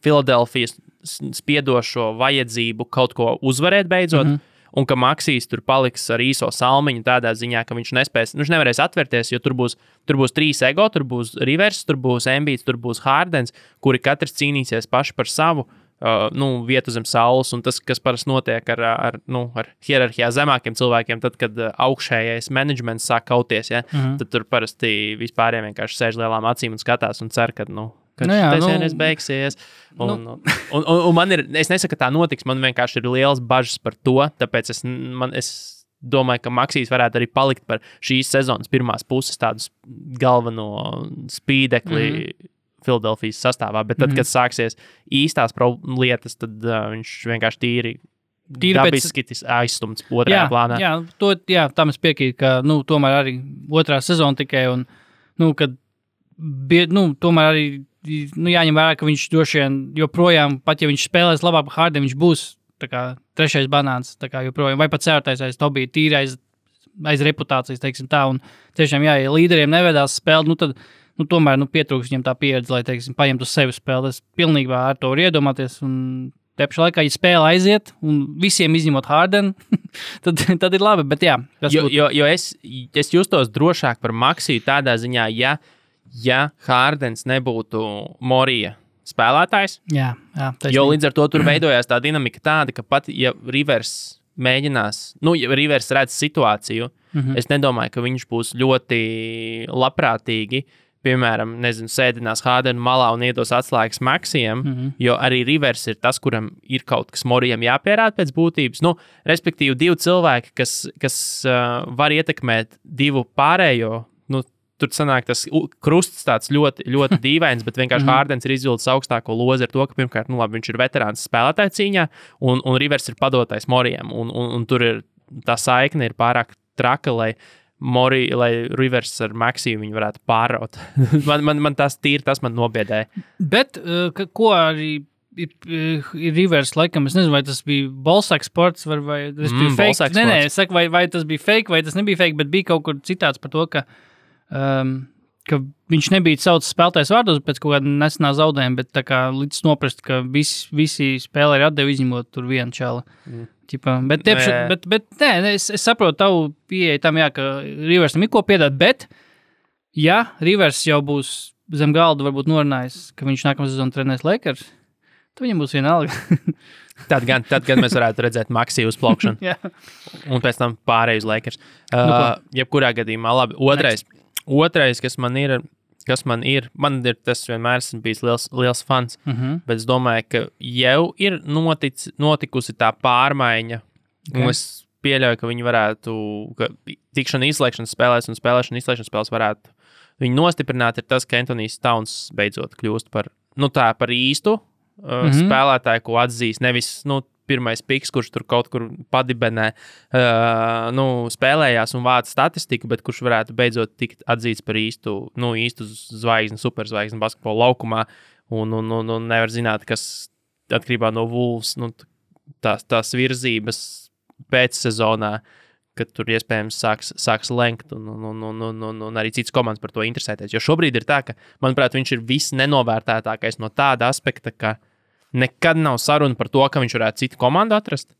Filadelfijas spiedošo vajadzību kaut ko uzvarēt beidzot. Mm -hmm. Un ka Maksīs tur paliks ar īso salmiņu tādā ziņā, ka viņš nespēs, viņš nevarēs atvērties, jo tur būs, tur būs trīs ego, tur būs Rivers, tur būs Embīds, tur būs Hārdens, kuri katrs cīnīsies paši par savu uh, nu, vietu zem saules. Un tas, kas parasti notiek ar, ar, nu, ar hierarhijā zemākiem cilvēkiem, tad, kad uh, augšējais menedžments sāk kauties, ja, mm -hmm. tad tur parasti vispārējie vienkārši sēž lielām acīm un skatās un cer, ka nu, ka Nu tas nu, vienreiz beigsies. Un, nu. un, un, un, un man ir, es nesaku, ka tā notiks, man vienkārši ir liels bažas par to, tāpēc es, man, es domāju, ka Maksīs varētu arī palikt par šīs sezonas pirmās puses tādu galveno spīdekli. Mm -hmm. Filadelfijas sastāvā, bet tad, mm -hmm. kad sāksies īstās lietas, tad uh, viņš vienkārši tīri, Tīri pēc- dabiski tis aizstumts otrajā Jā, plānā. jā, to, jā, tam es piekrītu, ka nu, tomēr arī otrā sezona tikai. Un, nu, kad, bie, nu, tomēr arī nu, jāņem vērā, ka viņš droši vien joprojām, pat ja viņš spēlēs labāk par Hārdenu, viņš būs kā, trešais banāns. Kā, joprojām, vai pat ceturtais aiz Tobija, tīri aiz, aiz reputācijas. teiksim Tā, un, tiešām, jā, ja līderiem nevedās spēle, nu, tad nu, tomēr nu, pietrūks viņam tā pieredze, lai teiksim, paņemtu sevi spēli. Es pilnībā ar to varu iedomāties. Un, Te pašā laikā, ja spēle aiziet, un visiem izņemot Hārdenu, tad, tad ir labi. Bet, jā, Jo, būtu- jo, jo es, es justos drošāk par Maksiju tādā ziņā, ja, ja Hārdens nebūtu Morija spēlētājs. jā, jā. Jo līdz ar to tur veidojās tā dinamika, tāda, ka pat ja Rivers mēģinās, nu, ja Rivers redz situāciju, mm -hmm. es nedomāju, ka viņš būs ļoti labprātīgi. Piemēram, nezinu, sēdinās Hādena malā un iedos atslēgas Maksijam, mm -hmm. jo arī Rivers ir tas, kuram ir kaut kas Morijam jāpierāda pēc būtības. Nu, respektīvi, divi cilvēki, kas, kas uh, var ietekmēt divu pārējo. Nu, Tur sanāk tas krusts tāds ļoti, ļoti dīvains, bet vienkārši Hārdens ir izvilcis augstāko lozi ar to, ka pirmkārt, nu, labi, viņš ir veterāns spēlētāju cīņā, un, un Rivers ir padotais Morijam. Un, un, un tur ir tā saikne ir pārāk traka, lai, Mori, lai Rivers ar Maksiju viņu varētu pāraut. man, man, man tas tīri tas man nobiedēja. Bet, uh, ka, ko arī ir, uh, ir Rivers, laikam, es nezinu, vai tas bija Bolsaks sports vai, vai tas bija Mm, fake. Balzac Nē, nē, es saku, vai, vai tas bija fake, vai tas nebija fake, bet bija kaut kur citāts par to, ka, um, ka viņš nebija saucis spēlētājs vārdos pēc kaut kāda nesenā zaudējuma, bet tā kā līdz noprast, ka visi, visi spēlēji atdeva izņemot tur vienu čalu. Mm. Ķipa, bet, tiepš, Nē. bet, bet nē, es, es saprotu tavu pieeju tam, jā, ka Riversam ir ko piedāt, bet ja Rivers jau būs zem galda, varbūt norunājis, ka viņš nākamā sezonā trenēs Lakers, tad viņam būs vienalga. Tad gan, tad, gan mēs varētu redzēt Maksiju uzplaukšanu, jā. un pēc tam pārēju uz Lakers. Nu, Uh, ko? jebkurā gadījumā, labi. Otrais, otrais kas man ir. Kas man ir, man ir tas vienmēr esmu bijis liels, liels fans. Uh -huh. Bet es domāju, ka jau ir notic, notikusi tā pārmaiņa. Okay. Es pieļauju, ka viņi varētu, ka tikšana izslēgšanas spēlēs un spēlēšana izslēgšanas spēlēs varētu viņu nostiprināt. Ir tas, ka Antonius Tauns beidzot kļūst par, nu, tā, par īstu uh, mm. -hmm. spēlētāju, ko atzīst. Nevis nu, pirmais piks, kurš tur kaut kur padibenē, uh, nu, spēlējās un vāca statistiku, bet kurš varētu beidzot tikt atzīts par īstu, nu, īstu zvaigzni, superzvaigzni basketbola laukumā. Un, un, un, un nevar zināt, kas atkarībā no Wolves, nu, tās, tās virzības pēcsezonā, kad tur iespējams sāks, sāks lenkt, un, un, un, un, un, un, arī citas komandas par to interesēties. Jo šobrīd ir tā, ka, manuprāt, viņš ir visnenovērtētākais no tāda aspekta, ka nekad nav saruna par to, ka viņš varētu citu komandu atrast.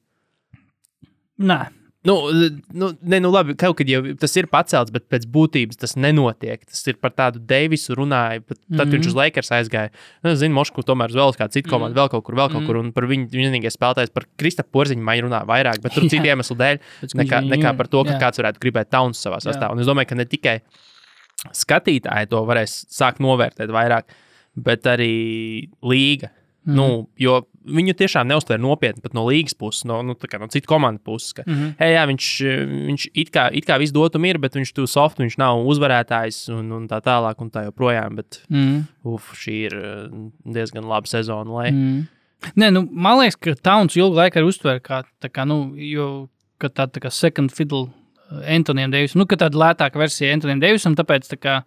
Nē, Nu, nu, ne, nu labi, kaut kad jau tas ir pacelts, bet pēc būtības tas nenotiek. Tas ir par tādu Deivisu runāju, bet tad mm -hmm. viņš uz Lakers aizgāja. Nu, Zinu, Mošku tomēr uz vēl kādu citu komandu, mm -hmm. vēl kaut kur, vēl kaut kur. Un par viņu vienīgais spēlētājs, par Krista Porziņu, man runā vairāk, bet tur citu iemeslu dēļ, nekā, nekā par to, ka jā. kāds varētu gribēt tauns savā sastāvā. Un es domāju, ka ne tikai skatītāji to varēs sākt novērtēt vairāk, bet arī līga. Mm. Nu, jo viņu tiešām neuztver nopietni pat no līgas puses, no, nu, kā no citu komandu puses. Ka, mm -hmm. hei, jā, viņš, viņš it kā, it kā visu dotu ir, bet viņš tur soft, viņš nav uzvarētājs un, un tā tālāk un tā joprojām. Bet, mm. uf, šī ir eh, diezgan laba sezona. Lai... Mm. Nē, nu, man liekas, ka Tauns ilgu laiku ir uztverts kā, tā kā, nu, jo, ka tā, tā kā second fiddle uh, Antonijam Deivisam, nu, ka tāda lētāka versija Antonijam Deivisam, tāpēc, tā kā,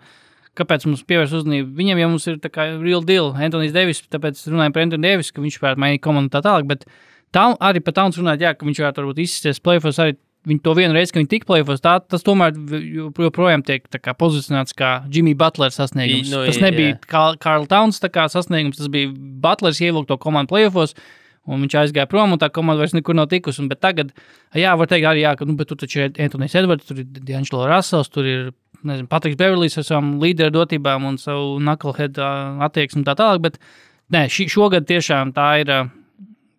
kāpēc mums pievērst uzmanību? Viņam jau mums ir tā kā real deal, Antonijs Deivis, tāpēc runājam par Antoniju Deivisu, ka viņš varētu mainīt komandu tā tālāk, bet tā, arī par Tauns runāt, jā, ka viņš varētu varbūt izsisties playoffs arī viņi to vienu reizi, ka viņi tika plēfos, tā, tas tomēr joprojām tiek kā pozicionēts kā Jimmy Butlers sasniegums. I- nu, tas nebija Karl Towns sasniegums, tas bija Butlers ievilkt to komandu plēfos. Un viņš aizgāja prom, un tā komanda vairs nekur nav tikusi. Un, tagad, jā, var teikt, arī, jā, ka nu, tur taču ir Antonius Edvards, tur ir D'Angelo Russells, tur ir nezinu, Patriks Beverlijs ar savām līderu dotībām un savu knucklehead attieksmi tā tālāk. Bet nē, šī, šogad tiešām tā ir.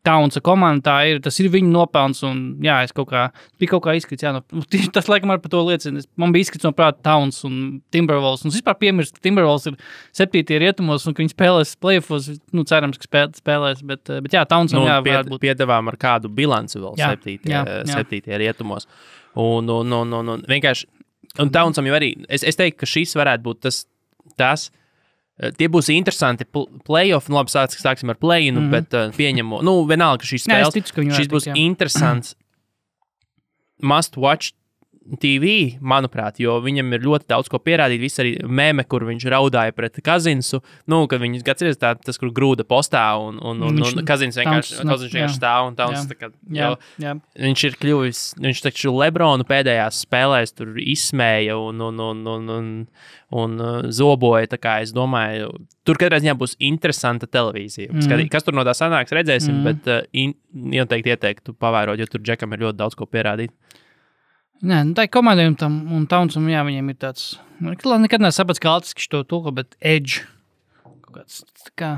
Taunsa komanda, tā ir, tas ir viņa nopelns. Un, jā, es kaut kā, bija kaut kā izkrits. Jā, no, nu, tieši tas, laikam, par to liecina. Es- Man bija izkrits no prāta Tauns un Timberwolves. Un es vispār piemirstu, ka Timberwolves ir septītie rietumos un ka viņi spēlēs playoffs. Nu, cerams, ka spēl, spēlēs. Bet, eh, bet jā, Taunsam Nu, jā, pied, būt. piedāvām ar kādu bilanci vēl Jā, septītie, jā, jā, jā. septītie rietumos. Un, un, un, un, un vienkārši, un Taunsam jau arī, es, es teiktu, ka šis varētu būt tas, tas eh, Tie būs interesanti pl- playoff. Nu, labi, sāks, sāksim ar play-in, mm -hmm. bet uh, pieņemu, nu, vienalga, ka šīs spēles, ticu, ka šis būs tikt, jā. interesants. Must watch TV, manuprāt, jo viņam ir ļoti daudz ko pierādīt. Viss arī meme, kur viņš raudāja pret Kazinsu. Nu, kad viņš atceries tā, tas, kur grūda postā un, un, un, Viņš- un Kazins vienkārši, Towns, Kazins jā. vienkārši stāv un tāds. Jā. tā kā, Jā, jā. Viņš ir kļuvis, viņš taču Lebronu pēdējās spēlēs tur izsmēja un, un, un, un, un, un uh, zoboja. tā kā Es domāju, tur katrā ziņā būs interesanta televīzija. Mm. Skatī, kas tur no tā sanāks, redzēsim, mm. bet uh, in, noteikti ieteiktu pavērot, jo tur Džekam ir ļoti daudz ko pierādīt. Nē, nu, tā ir komandai un, tam, un Taunsam, jā, viņiem ir tāds. Nu, ka Nekad nesapratu, kā Latvijas to tulko, bet edge. Kaut kāds, kā,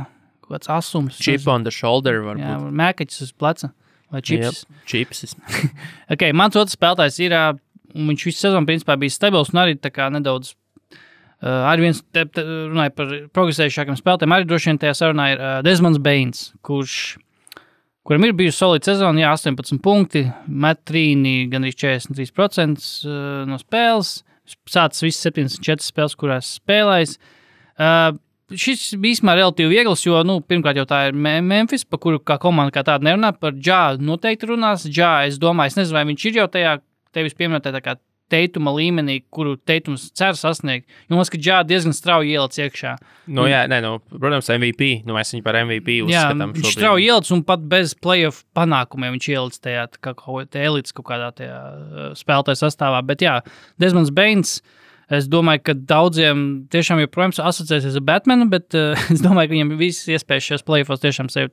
kaut kāds asums. Chip on the shoulder Jā, varbūt. mēkaķis uz pleca. Vai čips. Jep, Čipsis. Okay, mans otrs spēlētājs ir, un viņš visu sezonu principā bija stabils un arī nedaudz. Uh, arī viens te, te, runāja par progresējušākiem spēlētājiem. Arī droši vien tajā sarunā ir uh, Desmonds Bains, kurš, kuram ir bijusi solīta sezona, jā, 18 punkti, met trīni gan arī 43% uh, no spēles. Sācis visas 74 spēles, kurās spēlējis. Uh, Šis bija īstenībā relatīvi viegls, jo, nu, pirmkārt, jau tā ir Me- Memphis, par kuru kā komanda kā tāda nerunā. Par Džādu noteikti runās. Džā, es domāju, es nezinu, vai viņš ir jau tajā tevis pieminētajā teituma līmenī, kuru teitums cer sasniegt. Jo man liekas, ka Džāda diezgan strauji ielicis iekšā. nu, jā, nē, nu, protams, MVP. Nu, mēs viņu par MVP Jā, uzskatām. viņš šobrīd. strauji ielicis un pat bez playoff panākumiem viņš ielicis tajā elites kaut kādā uh, spēlētāja sastāvā. Bet jā, Desmonds Bains. Es domāju, ka daudziem tiešām joprojām asociēsies ar Batmanu, bet uh, es domāju, ka viņam visas iespējas šajos playoffs tiešām sevi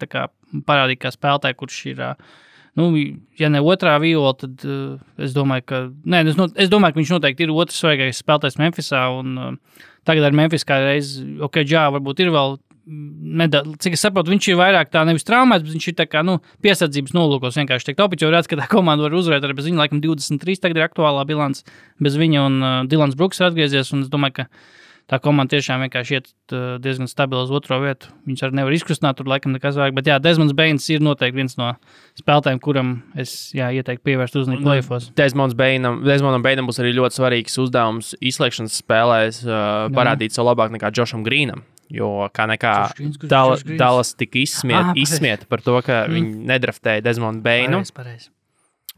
parādīt kā spēlētāju, kurš ir. Uh, Nu, ja ne otrā viola, tad uh, es domāju, ka, nē, es, no, es domāju, ka viņš noteikti ir otrs svarīgākais spēlētājs Memphisā. Un, uh, tagad ar Memphis kā reiz, ok, jā, varbūt ir vēl. Nedaudz, cik es saprotu, viņš ir vairāk tā nevis traumēts, bet viņš ir kā nu, piesardzības nolūkos vienkārši tiek taupīts. Jo redz, ka tā komanda var uzvarēt arī bez viņa, laikam 23 tagad ir aktuālā bilants bez viņa, un uh, Dilans Brooks ir atgriezies. Es domāju, ka tā komanda tiešām vienkārši iet uh, diezgan stabili uz otro vietu. Viņus arī nevar izkustināt, tur laikam nekas vairāk. Bet jā, Desmonds Bains ir noteikti viens no spēlētājiem, kuram es jā, ieteiktu pievērst uzmanību plēfos. Desmonds Beinam, Desmondam Beinam būs arī ļoti svarīgs uzdevums izslēgšanas spēlēs uh, parādīt sev labāk nekā Džošam Grīnam. Jo kā nekā? Dallas tika izsmiet, Ah, izsmieta par to, ka mm. viņi nedraftēja Desmondu Beinu. Pareizi, pareizi.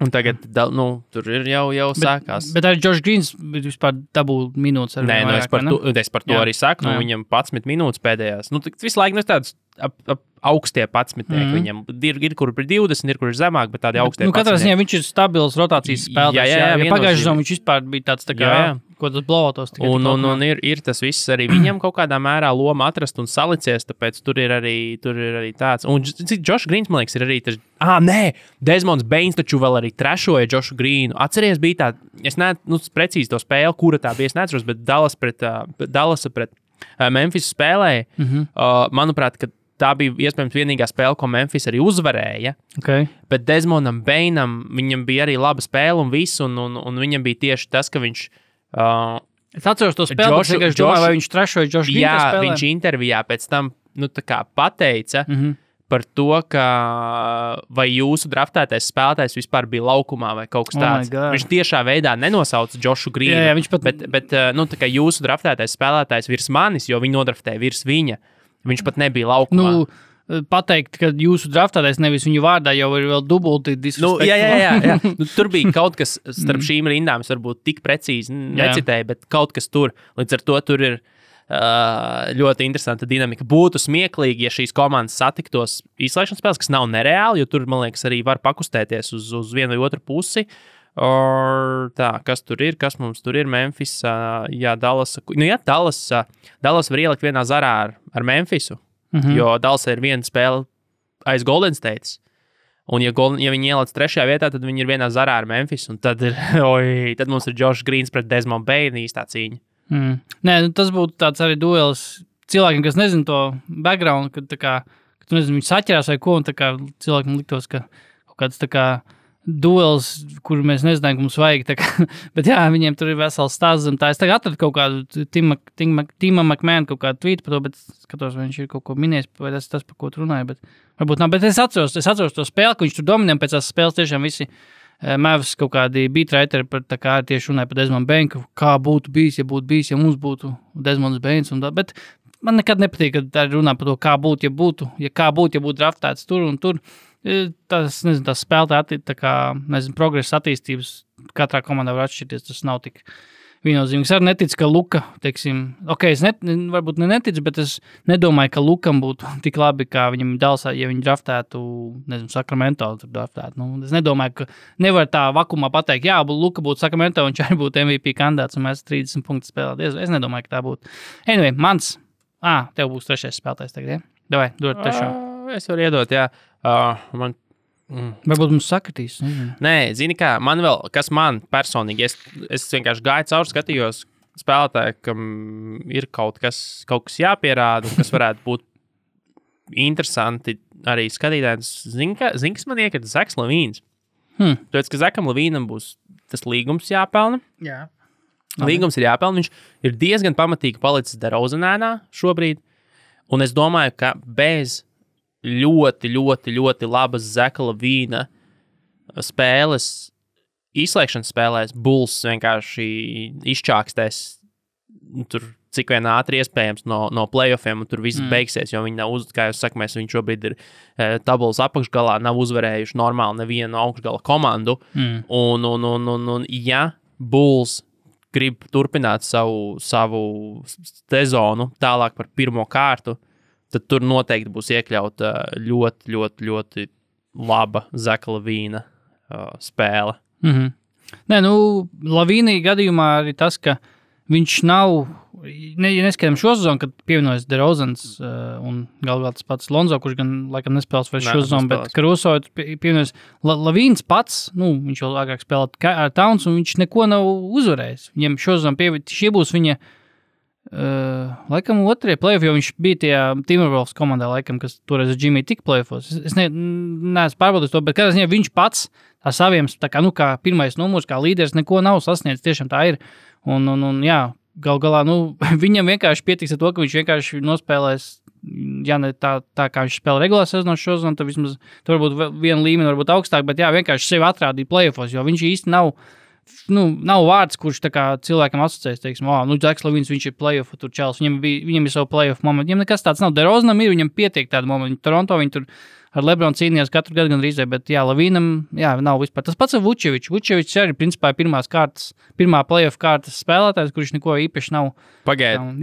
Un tagad nu, tur ir jau, jau sākās. Bet arī Džordžs Grīns vispār dabūja minūtes. Nē, nu, es, vairāk, par vai to, ne? es par to Jā. arī saku. Nu, Jā. viņam 11 minūtes pēdējās. Nu, visu laiku ir tāds ap, ap augstie 11. Mm. -hmm. Viņam ir, ir, kur ir 20, ir, kur ir zemāk, bet tādi augstie Nu, katrā 11. ziņā viņš ir stabils rotācijas Jā, spēlētājs. jā, jā, ja Pagājušajā sezonā viņš vispār bija tāds, tā kā, Jā, jā. Ko tas tikai Un, un, laukumā. un ir, ir tas viss arī viņam kaut kādā mērā loma atrast un salicies, tāpēc tur ir arī, tur ir arī tāds. Un cik Džošs Grīns, man liekas, ir arī tas. Ah, nē, Desmonds Beins taču vēl arī trešoja Džošu Grīnu. Atceries, bija tā, es nezinu nu, precīzi to spēli, kura tā bija, es neatceros, bet Dallas pret, uh, Dallas pret uh, Memphis spēlēja. Mm -hmm. uh, manuprāt, tā bija iespējams vienīgā spēle, ko Memphis arī uzvarēja. Okay. Bet Desmondam Beinam viņam bija arī laba spēle un viss, un, un, un viņam bija tieši tas, ka viņš. Uh, Es atceros to spēli, Jošu- bet es domāju, Jošu- vai viņš trešoja Džordžs Grīns. Jā, viņš intervijā pēc tam nu, pateica mm. -hmm. par to, ka vai jūsu draftētais spēlētājs vispār bija laukumā vai kaut kas Oh tāds. God. viņš tiešā veidā nenosauca Džošu Grīnu. Jā, jā, viņš pat- Bet, bet uh, nu, jūsu draftētais spēlētājs virs manis, jo viņi nodraftēja virs viņa, viņš pat nebija laukumā. Nu, pateikt, ka jūsu draftētais nevis viņu vārdā jau ir vēl dubulti Nu, disrespektful. jā, jā, jā, jā. Nu, tur bija kaut kas starp šīm rindām. Es varbūt tik precīzi necitēju, bet kaut kas tur. Līdz ar to tur ir uh, ļoti interesanta dinamika. Būtu smieklīgi, ja šīs komandas satiktos izslēgšanas spēlēs, kas nav nereāli, jo tur, man liekas, arī var pakustēties uz, uz vienu vai otru pusi. Or, tā, kas tur ir? Kas mums tur ir? Memphis. Uh, jā, Dallas. Nu, jā, Dallas, uh, Dallas var ielikt vienā zarā ar, ar Memphisu. Mm -hmm. Jo Dallas ir viena spēle aiz Golden State. Un, ja, Golden, ja viņi ieliec trešajā vietā, tad viņi ir vienā zarā ar Memphis. Tad, ir, oi, tad mums ir Josh Greens pret Desmondu Beinu īstā cīņa. Mm. Nē, nu, tas būtu tāds arī duels cilvēkiem, kas nezina to background, kad, kā, kad tu nezini, viņi saķerās vai ko, cilvēkiem liktos, ka kaut kāds tā kā duels, kur mēs nezinājām, ka mums vajag. Kā, bet jā, viņiem tur ir vesels stāsts. es tagad atradu kaut kādu Tima, Tima, Tima McMahon, kaut kādu tvītu par to, bet skatos, vai viņš ir kaut ko minējis, vai tas ir tas, par ko tu runāji. Bet, varbūt nav, bet es atceros, es atceros to spēli, ka viņš tur dominē pēc tās spēles tiešām visi. Mēvs kaut kādi beatwriteri par tā kā tieši runāja par Desmondu Banku, kā būtu bijis, ja būtu bijis, ja mums būtu Desmonds tā, Bet man nekad nepatīk, kad tā runā par to, kā būtu, ja būtu, ja kā būtu, ja būtu draftēts tur un tur. E, Tas, nezinu, tas spēlētāji, tā kā, nezinu, progresa attīstības katrā komandā var atšķirties. Tas nav tik viennozīmīgs. Es arī neticu, ka Luka, teiksim, ok, es net, varbūt ne neticu, bet es nedomāju, ka Lukam būtu tik labi, kā viņam dāsā, ja viņi draftētu, nezinu, Sakramento draftētu. Nu, es nedomāju, ka nevar tā vakumā pateikt, jā, Luka būtu Sakramento, viņš arī būtu MVP kandidāts un mēs 30 punktus spēlētu. Es nedomāju, ka tā būtu. Anyway, mans, ah, tev būs trešais spēlētājs tagad, ja? Davai, dod trešo. Es varu iedot, jā. Uh, man Varbūt mums sakritīs. nezinu. Nē, zini, kā man vēl, kas man personīgi, es, es vienkārši gāju cauri, skatījos spēlētāju, kam ir kaut kas, kaut kas jāpierāda, kas varētu būt interesanti arī skatītājiem. Zini, ka- zini, kas man iekrita Zaks Lavīns. Hmm. Tāpēc, ka Zakam Lavīnam būs tas līgums jāpelna. Jā. Līgums ir jāpelna. Viņš ir diezgan pamatīgi palicis Darauzenēnā šobrīd. Un es domāju, ka bez ļoti, ļoti, ļoti labas Zekala vīna spēles, izslēgšanas spēlēs, Bulls vienkārši izčākstēs nu, tur, cik vien ātri iespējams no, no playoffiem, un tur viss mm. beigsies. Jo viņi nav, uz, kā jau sakām, viņi šobrīd ir e, tabulas apakšgalā, nav uzvarējuši normāli nevienu augšgala komandu. Mm. Un, un, un, un, un ja Bulls grib turpināt savu, savu sezonu tālāk par pirmo kārtu, tad tur noteikti būs iekļauta ļoti, ļoti, ļoti laba Zekla vīna uh, spēle. Mm -hmm. Nē, nu, Lavīnija gadījumā arī tas, ka viņš nav. Ne, ja neskatām šo sezonu, kad pievienojas Derozans uh, un galvā tas pats Lonzo, kurš gan laikam nespēlēs vairs šo sezonu, bet. Karuso ir pie- pievienojas. La, Lavīns pats, nu, viņš jau agrāk spēlēja ar Towns, un viņš neko nav uzvarējis. Viņam šo sezonu pievienojas, šie būs viņa. Uh, laikam otrie plēsoņi, jo viņš bija tajā Timberwolves komandā, laikam, kas toreiz ar Džimiju tika plēsos. Es, es ne, neesmu pārbaudījis to, bet kādā ziņā viņš pats ar saviem, tā kā, nu, kā pirmais numurs, kā līderis, neko nav sasniedzis. Tiešām tā ir. Un, un, un jā, gal galā nu, viņam vienkārši pietiks ar to, ka viņš vienkārši nospēlēs. Ja ne tā, tā kā viņš spēlē regulārā sezonā šo sezonu, tad vismaz tur varbūt viena līmeņa, varbūt augstāk, bet jā, vienkārši sevi atrādīja plēsos, jo viņš īsti nav. Nu, nav vārds, kurš kā cilvēkam asociēts, teiksim, oh, nu, Džeks Lavins, viņš ir playoff, tur čels, viņam, bija, viņam ir savu playoff momentu. Viņam nekas tāds nav. Derozanam ir, viņam pietiek tādu momentu. Toronto viņi tur ar Lebronu cīnījās katru gadu gandrīz, bet jā, Lavīnam, jā, nav vispār. Tas pats ar Vučeviču. Vučevičs arī, principā, ir pirmās kārtas, pirmā playoff kārtas spēlētājs, kurš neko īpaši nav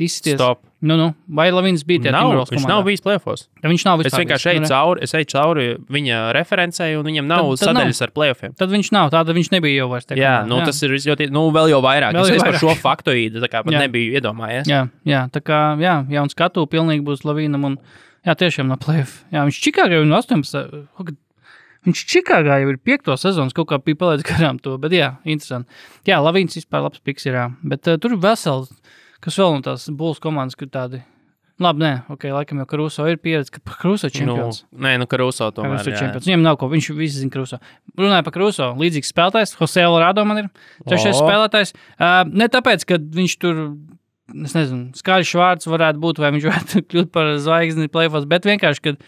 izsties. stop. Nu, nu, vai Lavins bija tajā Nav, viņš komandā? nav bijis plēfos. Viņš nav Es vispār vienkārši bijis. eju Nu, cauri, es eju cauri viņa referencei, un viņam nav Tad- tad sadaļas ar plēfiem. Tad viņš nav, tāda viņš nebija jau vairs. Jā, nu, tas ir ļoti, nu, vēl jau vairāk. Vēl Es, jau es par vairāk. šo faktoīdu Jā. nebiju iedomājies. Jā, jā, tā kā jā, jā un skatu pilnīgi būs Lavīnam. Un, jā, tiešām no plēf. Jā, viņš Čikāgā jau ir no 18. o, kad- Viņš Čikāgā jau ir piekto sezonas, kaut kā bija palaidis garām to. Bet, jā, interesanti. Jā, Lavīns vispār labs piks ir. Jā. Bet uh, tur ir vesels, kas vēl no tās būs komandas, kur tādi. Labi, nē, ok, laikam jau Kruso ir pieredze, ka Kruso ir Nu, čempions. nē, nu, Karuso tomēr. Kruso ir čempions. Viņam nav ko, viņš visi zina Kruso. Runāja par Kruso, līdzīgs spēlētājs, Jose Alvarado man ir trešais O. spēlētājs. Uh, ne tāpēc, ka viņš tur. Es nezinu, skaļš vārds varētu būt, vai viņš varētu kļūt par zvaigzni plēfos, bet vienkārši, kad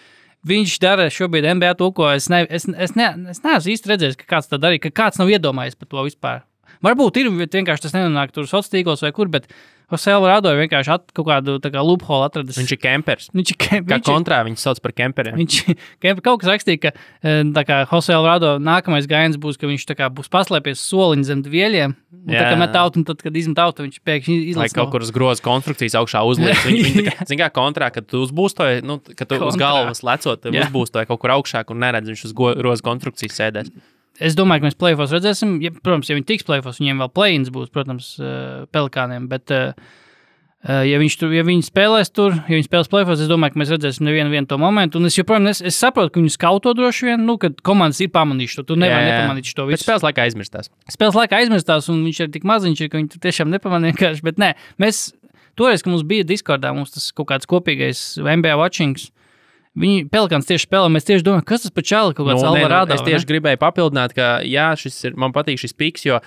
viņš dara šobrīd NBA to, ko es, ne, es, es, ne, es neesmu īsti redzējis, ka kāds tā darīja, ka kāds nav iedomājies par to vispār. Varbūt ir, vienkārši tas nenonāk tur sociālos tīklos vai kur, bet Jose Alvarado ir vienkārši at, kaut kādu kā loophole atradis. Viņš ir kempers. viņš ir, ke- Kā viņš kontrā viņu sauc par kemperiem. Viņš ka kaut kas rakstīja, ka e, kā Jose Alvarado nākamais gājiens būs, ka viņš kā būs paslēpies soliņa zem dvieļiem. Un tā kā met auto, un tad, kad izmet auto, viņš pēkšņi Lai izlaiž kaut kur uz groza konstrukcijas augšā uzliek. Viņi, viņi, tā kā- zini, kā kontrā, kad tu uzbūstoji, nu, kad tu uz Kontrā. galvas lecot, uzbūstoji kaut kur augšā, kur neredz viņš uz groza konstrukcijas sēdēs. Es domāju, ka mēs plēfos redzēsim. Ja, protams, ja viņi tiks plēfos, viņiem vēl plēns būs, protams, uh, pelikāniem. Bet, uh, Uh, ja, tur, ja viņi spēlēs tur, ja viņi spēlēs plēfos, es domāju, ka mēs redzēsim nevienu vienu to momentu. Un es joprojām es, es saprotu, ka viņi skauto droši vien, nu, kad komandas ir pamanījušas to. Tu nevari nepamanīt to Bet visu. spēles laikā aizmirstās. spēles laikā aizmirstās, un viņš ir tik maziņš, ka viņi tiešām nepamanīja. vienkārši, Bet nē, mēs toreiz, kad mums bija Discordā, mums tas kaut kāds kopīgais NBA watchings. Viņi pelikāns tieši spēlē, mēs tieši domājam, kas tas par čāli kaut kāds Nu, nē, nu, Alvarado. es tieši gribēju papildināt, ka jā, šis ir, man patīk šis piks, jo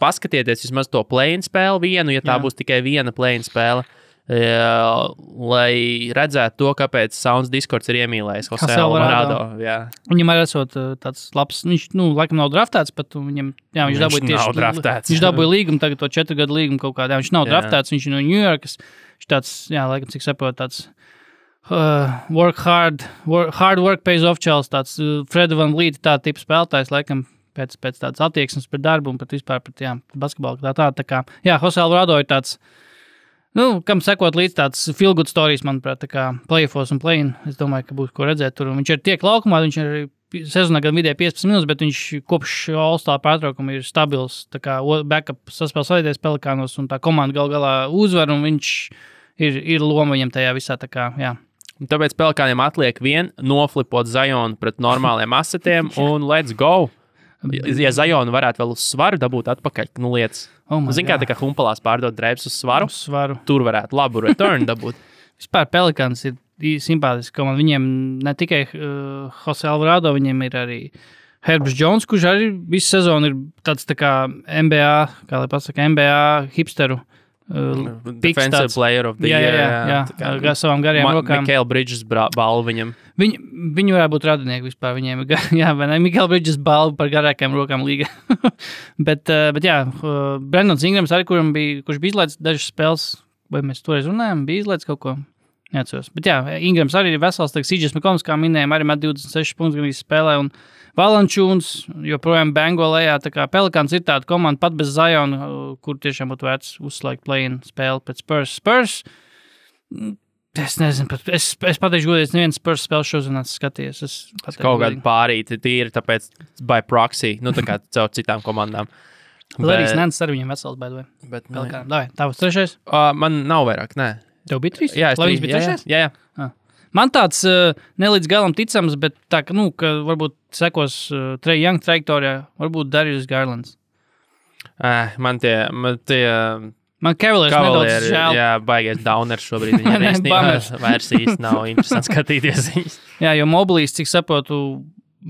paskatieties vismaz to plēnu spēli vienu, ja tā Jā. būs tikai viena plēnu spēle. Jā, lai redzētu to, kāpēc Sounds Discords ir iemīlējis Jose Alvarado. Alvarado. Viņam arī esot uh, tāds labs, viņš, nu, laikam nav draftēts, bet viņam, jā, viņš, Viņš dabūja tieši nav draftēts. Viņš dabūja līgumu, tagad to četru gadu līgumu kaut kādā. Viņš nav Jā. draftēts, viņš ir no Ņujorkas. Viņš tāds, jā, laikam, cik saprotu, tāds. Uh, work hard, work, hard work pays off čels, tāds uh, Freda Van Līta tā tipa spēlētājs, laikam, pēc, pēc tādas attieksmes pret darbu un pat vispār pret, jā, basketbolu. Tā, tā, tā kā, jā, Jose Alvarado ir tāds, nu, kam sekot līdz tāds good stories, manuprāt, tā kā playoffs un play-in. Es domāju, ka būs ko redzēt tur. Un Viņš ir tiek laukumā, viņš ir sezonā gan vidēji 15 minūtes, bet viņš kopš All-Star pārtraukuma ir stabils. Tā kā backup saspēles vadītājs Pelikānos un tā komanda gal galā uzvar, un viņš ir, ir loma viņam tajā visā. Tā kā, jā. Tāpēc Pelkāniem atliek vien noflipot Zajonu pret normāliem asetiem un let's go. Ja, Zajonu varētu vēl uz svaru dabūt atpakaļ, nu lietas. Oh my Ziniet, kā tā kā humpalās pārdot drēbes uz svaru, Uz svaru. tur varētu labu return dabūt. Vispār Pelikāns ir simpātisks komanda. Viņiem ne tikai uh, Jose Alvarado, viņiem ir arī Herbs Jones, kurš arī visu sezonu ir tāds tā kā MBA, kā lai pasaka, MBA hipsteru. Uh, piks Defensive player of the Jā, jā, year. jā, jā. tā kā- Ar savām garajām Ma- rokām. Mikaela Bridges balvu viņam. Viņi, viņi varētu būt radinieki vispār. Viņiem ir, jā, vai ne? Mikls Brīsīs balva par garākajām rokām līga. bet, uh, bet, jā, uh, Brendons Ingrams arī, kuram bija, kurš bija izlaists dažas spēles, vai mēs toreiz runājām, bija izlaists kaut ko. Neatceros. Bet, jā, Ingrams arī ir vesels, Sīdžers Mikls, kā minējām, arī met 26 punktus gan spēlē. Un Valančūns joprojām bango lejā. Tā kā Pelikāns ir tāda komanda pat bez Zajona, kur tiešām būtu vērts uzslēgt play-in spēli pēc Spurs. Spurs mm, Es nezinu, pat, es, es pateikšu, godīgi, es nevienas spēles spēles šodien esmu skatījies. Es pateikšu Kaut kāda godīgi. pārīta tīri, tāpēc by proxy, nu tā kā caur citām komandām. Larijas Nants arī viņam vesels, bet vai? bet, nu, Pelikāns. Davai, tavs trešais? uh, man nav vairāk, nē. Tev bija trīs? Jā, Lai trīs- bija jā, jā, jā, jā. Man tāds uh, nelīdz galam ticams, bet tā, nu, ka varbūt sekos uh, Treja Young trajektorijā, varbūt Darījus Garlands. Uh, man tie, man tie Man Cavaliers nedaudz žēl. Jā. jā, baigies downers šobrīd. Viņam īstenībā vairs īsti nav interesanti skatīties viņus. jā, jo mobilīs, cik saprotu,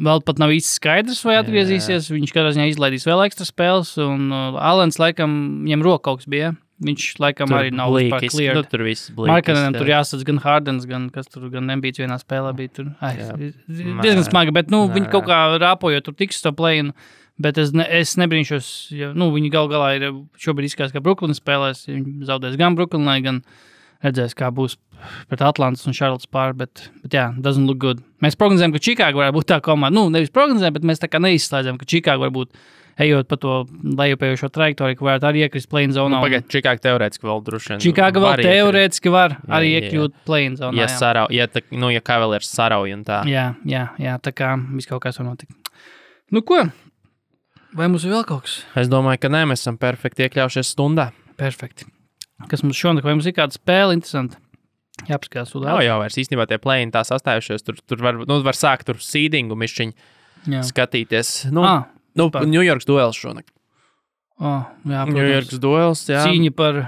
vēl pat nav īsti skaidrs, vai atgriezīsies. Viņš katrā ziņā izlaidīs vēl ekstra spēles, un uh, Alans laikam viņam roka kaut kas bija. Viņš laikam arī nav cleared. Nu, tur viss blīkis. Markanam tur jāsadz gan Hardens, gan kas tur, gan Embīts vienā spēlē bija. Tur Ai, diezgan smagi, bet nu, viņi Nē. kaut kā rāpojot, tur tiks to plēnu. Bet es, ne, es nebrīnšos, ja nu, viņi gal galā ir šobrīd izskatās, ka Brooklynas spēlēs. Viņi zaudēs gan Brooklynai, gan redzēs, kā būs pret Atlantas un Charlotte pāri. Bet, bet jā, doesn't look good. Mēs prognozējam, ka Čikāga varētu būt tā komanda. Nu, nevis prognozējam, bet mēs tā kā neizslēdzam, ka Čikāga varbūt ejot pa to lejupējošo trajektoriju, varētu arī iekrist Nu, zonā. Pagaidiet, Čikāga teorētiski vēl droši vien. Čikāga vēl teorētiski var Jā, arī jā, jā. iekļūt plēnu zonā. Ja, jā. sarau, ja, tā, nu, ja Cavaliers sarauj un tā. Jā, jā, jā, tā kā viss kaut kas var notikt. Nu, ko? Vai mums ir vēl kaut kas? Es domāju, ka nē, mēs esam perfekti iekļaujušies stundā. Perfekti. Kas mums šonakt, vai mums ir kāda spēle interesanta? Jāpaskatās, uz Nav jau vairs īstenībā tie plēni tā sastājušies. Tur, tur var, nu, var sākt tur sīdingu mišķiņu Jā. skatīties. Nu, Ah, nu. New York duels šonakt. oh, jā, protams. duels, jā. Cīņa par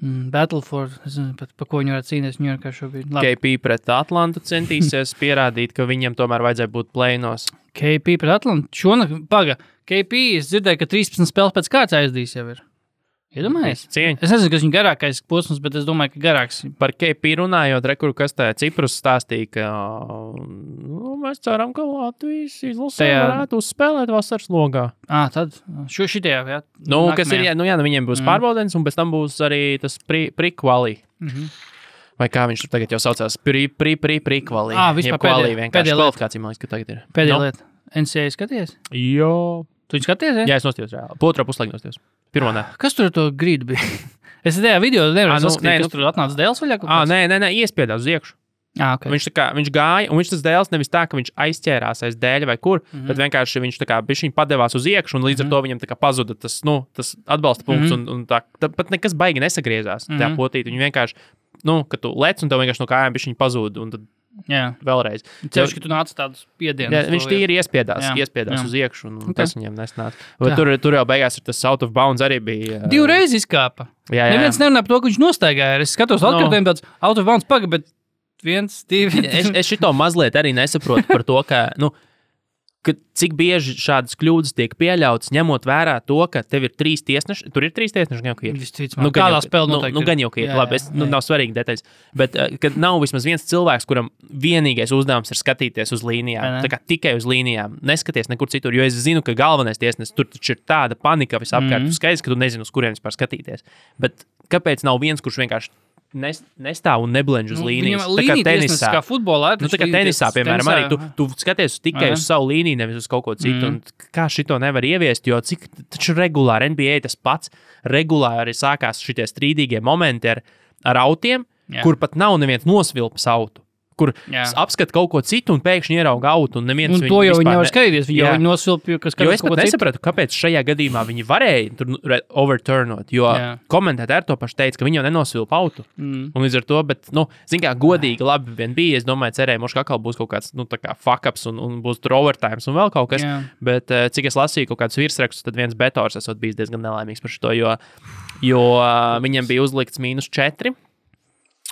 mm, Battleford. Es nezinu, pat, par ko viņi varētu cīnīties New Yorkā šobrīd. Labi. KP pret Atlantu centīsies pierādīt, ka viņam tomēr vajadzēja būt plēnos. KP pret Atlantu. Šonakt, paga, KP, es dzirdēju, ka 13 spēles pēc kārtas aizdīs jau ir. Iedomājies? Cieņa. Es nezinu, kas viņa garākais posms, bet es domāju, ka garāks. Par KP runājot, rekur, kas tā Ciprus stāstīja, ka nu, mēs ceram, ka Latvijas izlasē Tajā- varētu uzspēlēt vasaras logā. Ah, tad šo šitajā, jā. Nu, kas ir, Nākamajā. jā, nu, jā, nu, viņiem būs Mm. mm. pārbaudījums, un pēc tam būs arī tas prikvali. Mhm. Vai kā viņš tur tagad jau saucās? Prikvali. Ā, vispār pēdējā- vienkārši pēdējā lieta. kvalifikācija, man liekas, ka tagad ir. Pēdējā Nu, lieta. NCA skaties? Jo. Tu viņu skaties? Ja? Jā, es nostājos reāli. Otru puslaiku nostājos. Pirmā nē. Kas tur to grīdu bija? es tajā video nevaru Ā, nu, nē, kas nu- tur atnāca dēls vaļā. kaut Ah, kāds? nē, nē, nē, iespiedās uz iekšu. Ah, okay. Viņš, kā, viņš gāja, un viņš tas dēls nevis tā, ka viņš aizķērās aiz dēļa vai kur, mm -hmm. bet vienkārši viņš kā padevās uz iekšā, un līdz mm -hmm. ar to viņam kā pazuda tas, nu, tas atbalsta punkts, mm -hmm. un, un tā, tā pat nekas baigi nesagriezās. Mm -hmm. Tā potīt, viņi vienkārši, nu, kad tu lec, un tev vienkārši no kājām pazūd, un tad Jā, vēlreiz. ceļš, ka tu nāc tādus spiedienus. Jā, viņš tīri iespiedās, Jā, iespiedās jā. uz iekšā, un Ok. okay. tas viņam nesnāca. Tur, tur jau beigās ir tas out of bounds arī bija. Divreiz izkāpa. Jā, jā. Neviens nerunā par to, ka viņš nostaigāja. Es skatos, No. atkārtojam tāds out of bounds paga, bet viens, divi. es, es šito mazliet arī nesaprotu par to, ka, nu, ka cik bieži šādas kļūdas tiek pieļautas, ņemot vērā to, ka tev ir trīs tiesneši. Tur ir trīs tiesneši, gan jau ir. Visticamāk, Nu, kādā spēlē nu, nu, gan jau ir. Jā, Labi, jā, es, nu, jā. nav svarīgi detaļas. Bet uh, kad nav vismaz viens cilvēks, kuram vienīgais uzdevums ir skatīties uz līnijām, kā tikai uz līnijām, neskaties nekur citur. Jo es zinu, ka galvenais tiesnesis tur taču ir tāda panika visapkārt. Mm. -hmm. Skaidrs, ka tu nezini, uz kuriem vispār skatīties. Bet kāpēc nav viens, kurš vienkārši nestāv un neblenž uz Nu, līnijas? Tā kā tenisā. Kā futbolā. Nu, tā kā tenisā, piemēram, arī tu, tu skaties tikai Aha. uz savu līniju, nevis uz kaut ko citu. Mm. Kā šito nevar ieviest, jo cik taču regulāri NBA tas pats, regulāri sākās šie strīdīgie momenti ar, ar autiem. Jā. kur pat nav neviens nosvilpis autu. Kur apskata kaut ko citu un pēkšņi ierauga autu. Un, Un viņu to jau viņi nevar ne- skatīties. Viņi jau nosilpja, kas skatās es pat nesapratu, kāpēc šajā gadījumā viņi varēja tur nu, overturnot. Jo Jā. komentētāji to pašu teica, ka viņi jau nenosvilpa autu. Mm. Un līdz ar to, bet, nu, zināmā mērā, godīgi, labi vien bija. Es domāju, cerēju, ka atkal būs kaut kāds, nu, tā kā fuck-ups un, un būs tur overtime un vēl kaut kas. Jā. Bet, eh, cik es lasīju kaut kādus virsrakstus, tad viens betors esot bijis diezgan nelaimīgs par šo, jo, jo eh, viņam bija uzlikts mīnus 4.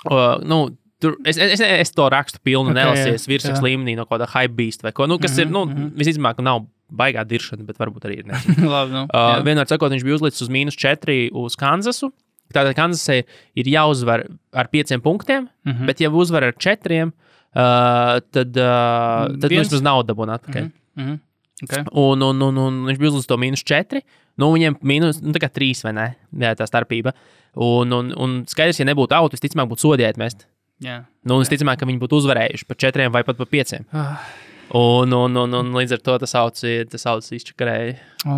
Uh, nu, Tur, es, es, es, to rakstu pilnu Ok, okay, virsrakstu jā. līmenī no kāda hype beast vai ko. Nu, kas mm -hmm, ir, nu, visticamāk, ka nav baigā diršana, bet varbūt arī ir. Labi, nu, Uh, vienmēr sakot, viņš bija uzlicis uz mīnus 4 uz Kansasu. Tātad Kansasai ir jāuzvar ar 5 punktiem, mm Mhm. -hmm. bet ja uzvar ar 4, uh, tad, uh, tad nu, Viens. vismaz naudu dabūna atpakaļ. Mm -hmm. Mhm. Okay. un, un, un, un viņš bija uzlicis to mīnus 4. Nu, viņiem mīnus nu, tā kā 3 vai ne? Jā, tā starpība. Un, un, un skaidrs, ja nebūtu auto, visticamāk, būtu sodiet mest. Jā. Nu, visticamāk, ka viņi būtu uzvarējuši par 4 vai pat par 5. Un, un, un, un līdz ar to tas auts izčakarēja. Oh,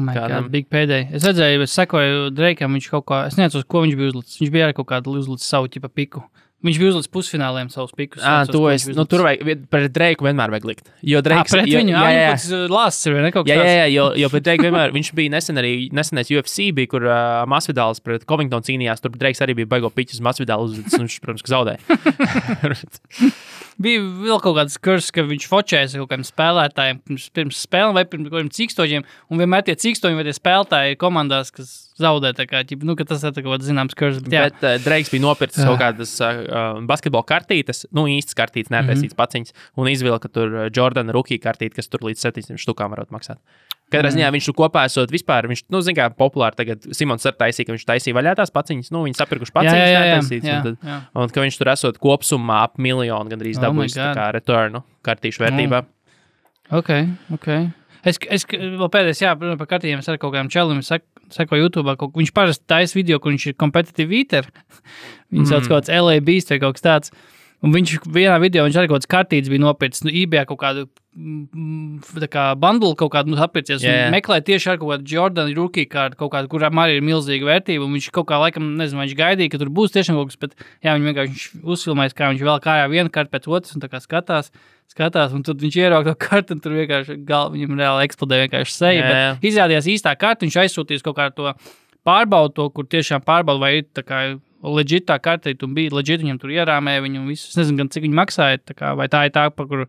pēdējais. Es redzēju, es sekoju Dreikam, viņš kaut kā, es nezinu, uz ko viņš bija uzlicis. Viņš bija arī kaut kādu uzlicis savu tipu piku. Viņš bija uzlicis pusfināliem savus pikus. Neatceros, to es. Nu, tur vajag, pret Dreiku vienmēr vajag likt. Jo Dreiks jo, viņu, jā, jā, jā, jā. jā. Lāsts ir, vai? Kaut Jā, kas jā, tāds. jā, jo, jo pret Dreiku vienmēr viņš bija nesen arī nesenais UFC, bija, kur uh, Masvidāls pret Covingtonu cīnījās. Tur Dreiks arī bija baigo piķis uz Masvidālu uzlicis, un viņš, protams, zaudēja. Bija vēl kaut kāds kurs, ka viņš focējas ar kaut kādiem spēlētājiem pirms, pirms spēlēm vai pirms kaut kādiem cīkstoņiem. Un vienmēr tie cīkstoņi vai tie spēlētāji ir komandās, kas zaudē. Kā, ķip, nu, ka tas ir tā kā kaut kāds zināms kurs. Bet, jā, Bet uh, Dreiks bija nopircis kaut kādas uh, basketbola kartītes, nu īstas kartītes, neataisītas mm -hmm. paciņas, un izvilka tur uh, Jordana Rukija kartīti, kas tur līdz 700 štukām varot maksāt. Katrā ziņā viņš tur kopā esot vispār, viņš, nu, zina, kā populāri tagad Simons ar taisīja, ka viņš taisīja vaļā tās paciņas, nu, viņi sapirkuši jā, paciņas, jā, jā, netaisītas, jā, un tad- jā. Un ka viņš tur esot kopumā ap miljonu gandrīz Oh dabūjis kā returnu kartīšu vērtībā. Ok, ok. Es, es vēl pēdējais, jā, par kartīm. Ar kaut kādiem čeliem sek- sekoju YouTube. Kaut, viņš parasti taisa video, kur viņš ir kompetitīvi eater. Viņš sauc kaut kāds LA beast vai kaut kas tāds. Un viņš vienā video, viņš arī kaut kāds kartītes bija nopircis. Nu, eBay kaut kādu mm, kā bundlu kaut kādu nu. Jā, jā. Meklē tieši ar kaut kādu Jordānu rookie kārtu, kaut kādu, kurām arī ir milzīga vērtība. Viņš kaut kā laikam, nezinu, viņš gaidīja, ka tur būs tiešām kaut kas, bet jā, viņš vienkārši uzfilmēs, kā viņš vēl kājā vienu kārtu pēc otras un tā kā skatās. Skatās, un tad viņš ierauga to kartu, un tur vienkārši gal, viņam reāli eksplodē vienkārši seja. Jā. Bet izrādījās īstā karta, viņš aizsūtīs kaut kādu to pārbaudu, to, kur tiešām pārbauda, vai ir tā kā leģitā kartīte, un bija leģitāte, viņam tur ierāmēja viņu visu. Es nezinu, gan, cik viņi maksāja, tā kā, vai tā ir tā, pa kur,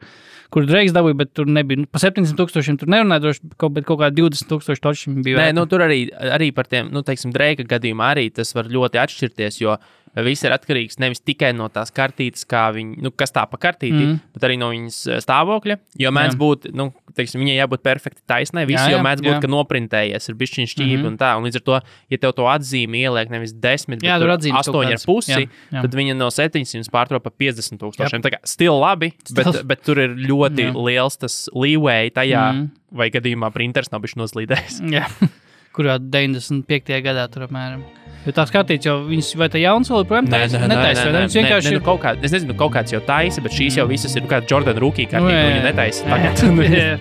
kur Dreiks dabūja, bet tur nebija. Nu, pa 700 tūkstošiem tur nerunāja, droši, kaut, bet kaut kā 20 tūkstoši točiem bija. Nē, nu, tur arī, arī par tiem, nu, teiksim, Dreika gadījumā arī tas var ļoti atšķirties, jo viss ir atkarīgs nevis tikai no tās kartītes, kā viņi, nu, kas tā pa kartīti, mm. bet arī no viņas eh, stāvokļa. Jo mēdz Jā. būt, nu, teiksim, viņai jābūt perfekti taisnai. Visi Jā, jau jā, mēdz būt, jā. ka noprintējies, ir bišķiņš šķīvi Mhm. un tā. Un līdz ar to, ja tev to atzīmi ieliek nevis 10, Jā, bet atzīmes kaut 8 ar pusi, Jā, jā. tad viņa no 700 pārtrauc par 50 tūkstošiem. Tā kā stil labi, bet, Stils. bet tur ir ļoti Jā. liels tas leeway tajā, Mhm. vai gadījumā printers nav bijis noslīdējis. Jā. Kurā 95. gadā tur apmēram. Jo tā skatīts jau, viņas vai tā jauns vēl joprojām taisa? Netaisa, vai ne? Viņas vienkārši nē, ir nu, kaut kā, es nezinu, kaut kāds jau taisa, bet šīs jau visas ir nu, kāda Jordana Rūkī kārtībā. Nu, viņa netaisa Jā, tagad. jā.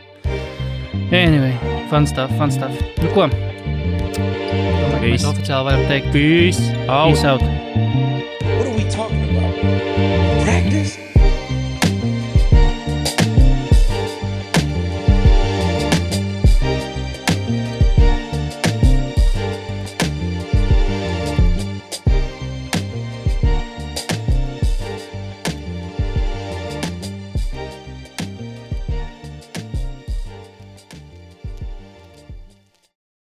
Anyway, fun stuff, fun stuff. Nu ko? Domāju, Mēs oficiāli varam teikt, Peace out. peace out. What are we talking about? Practice?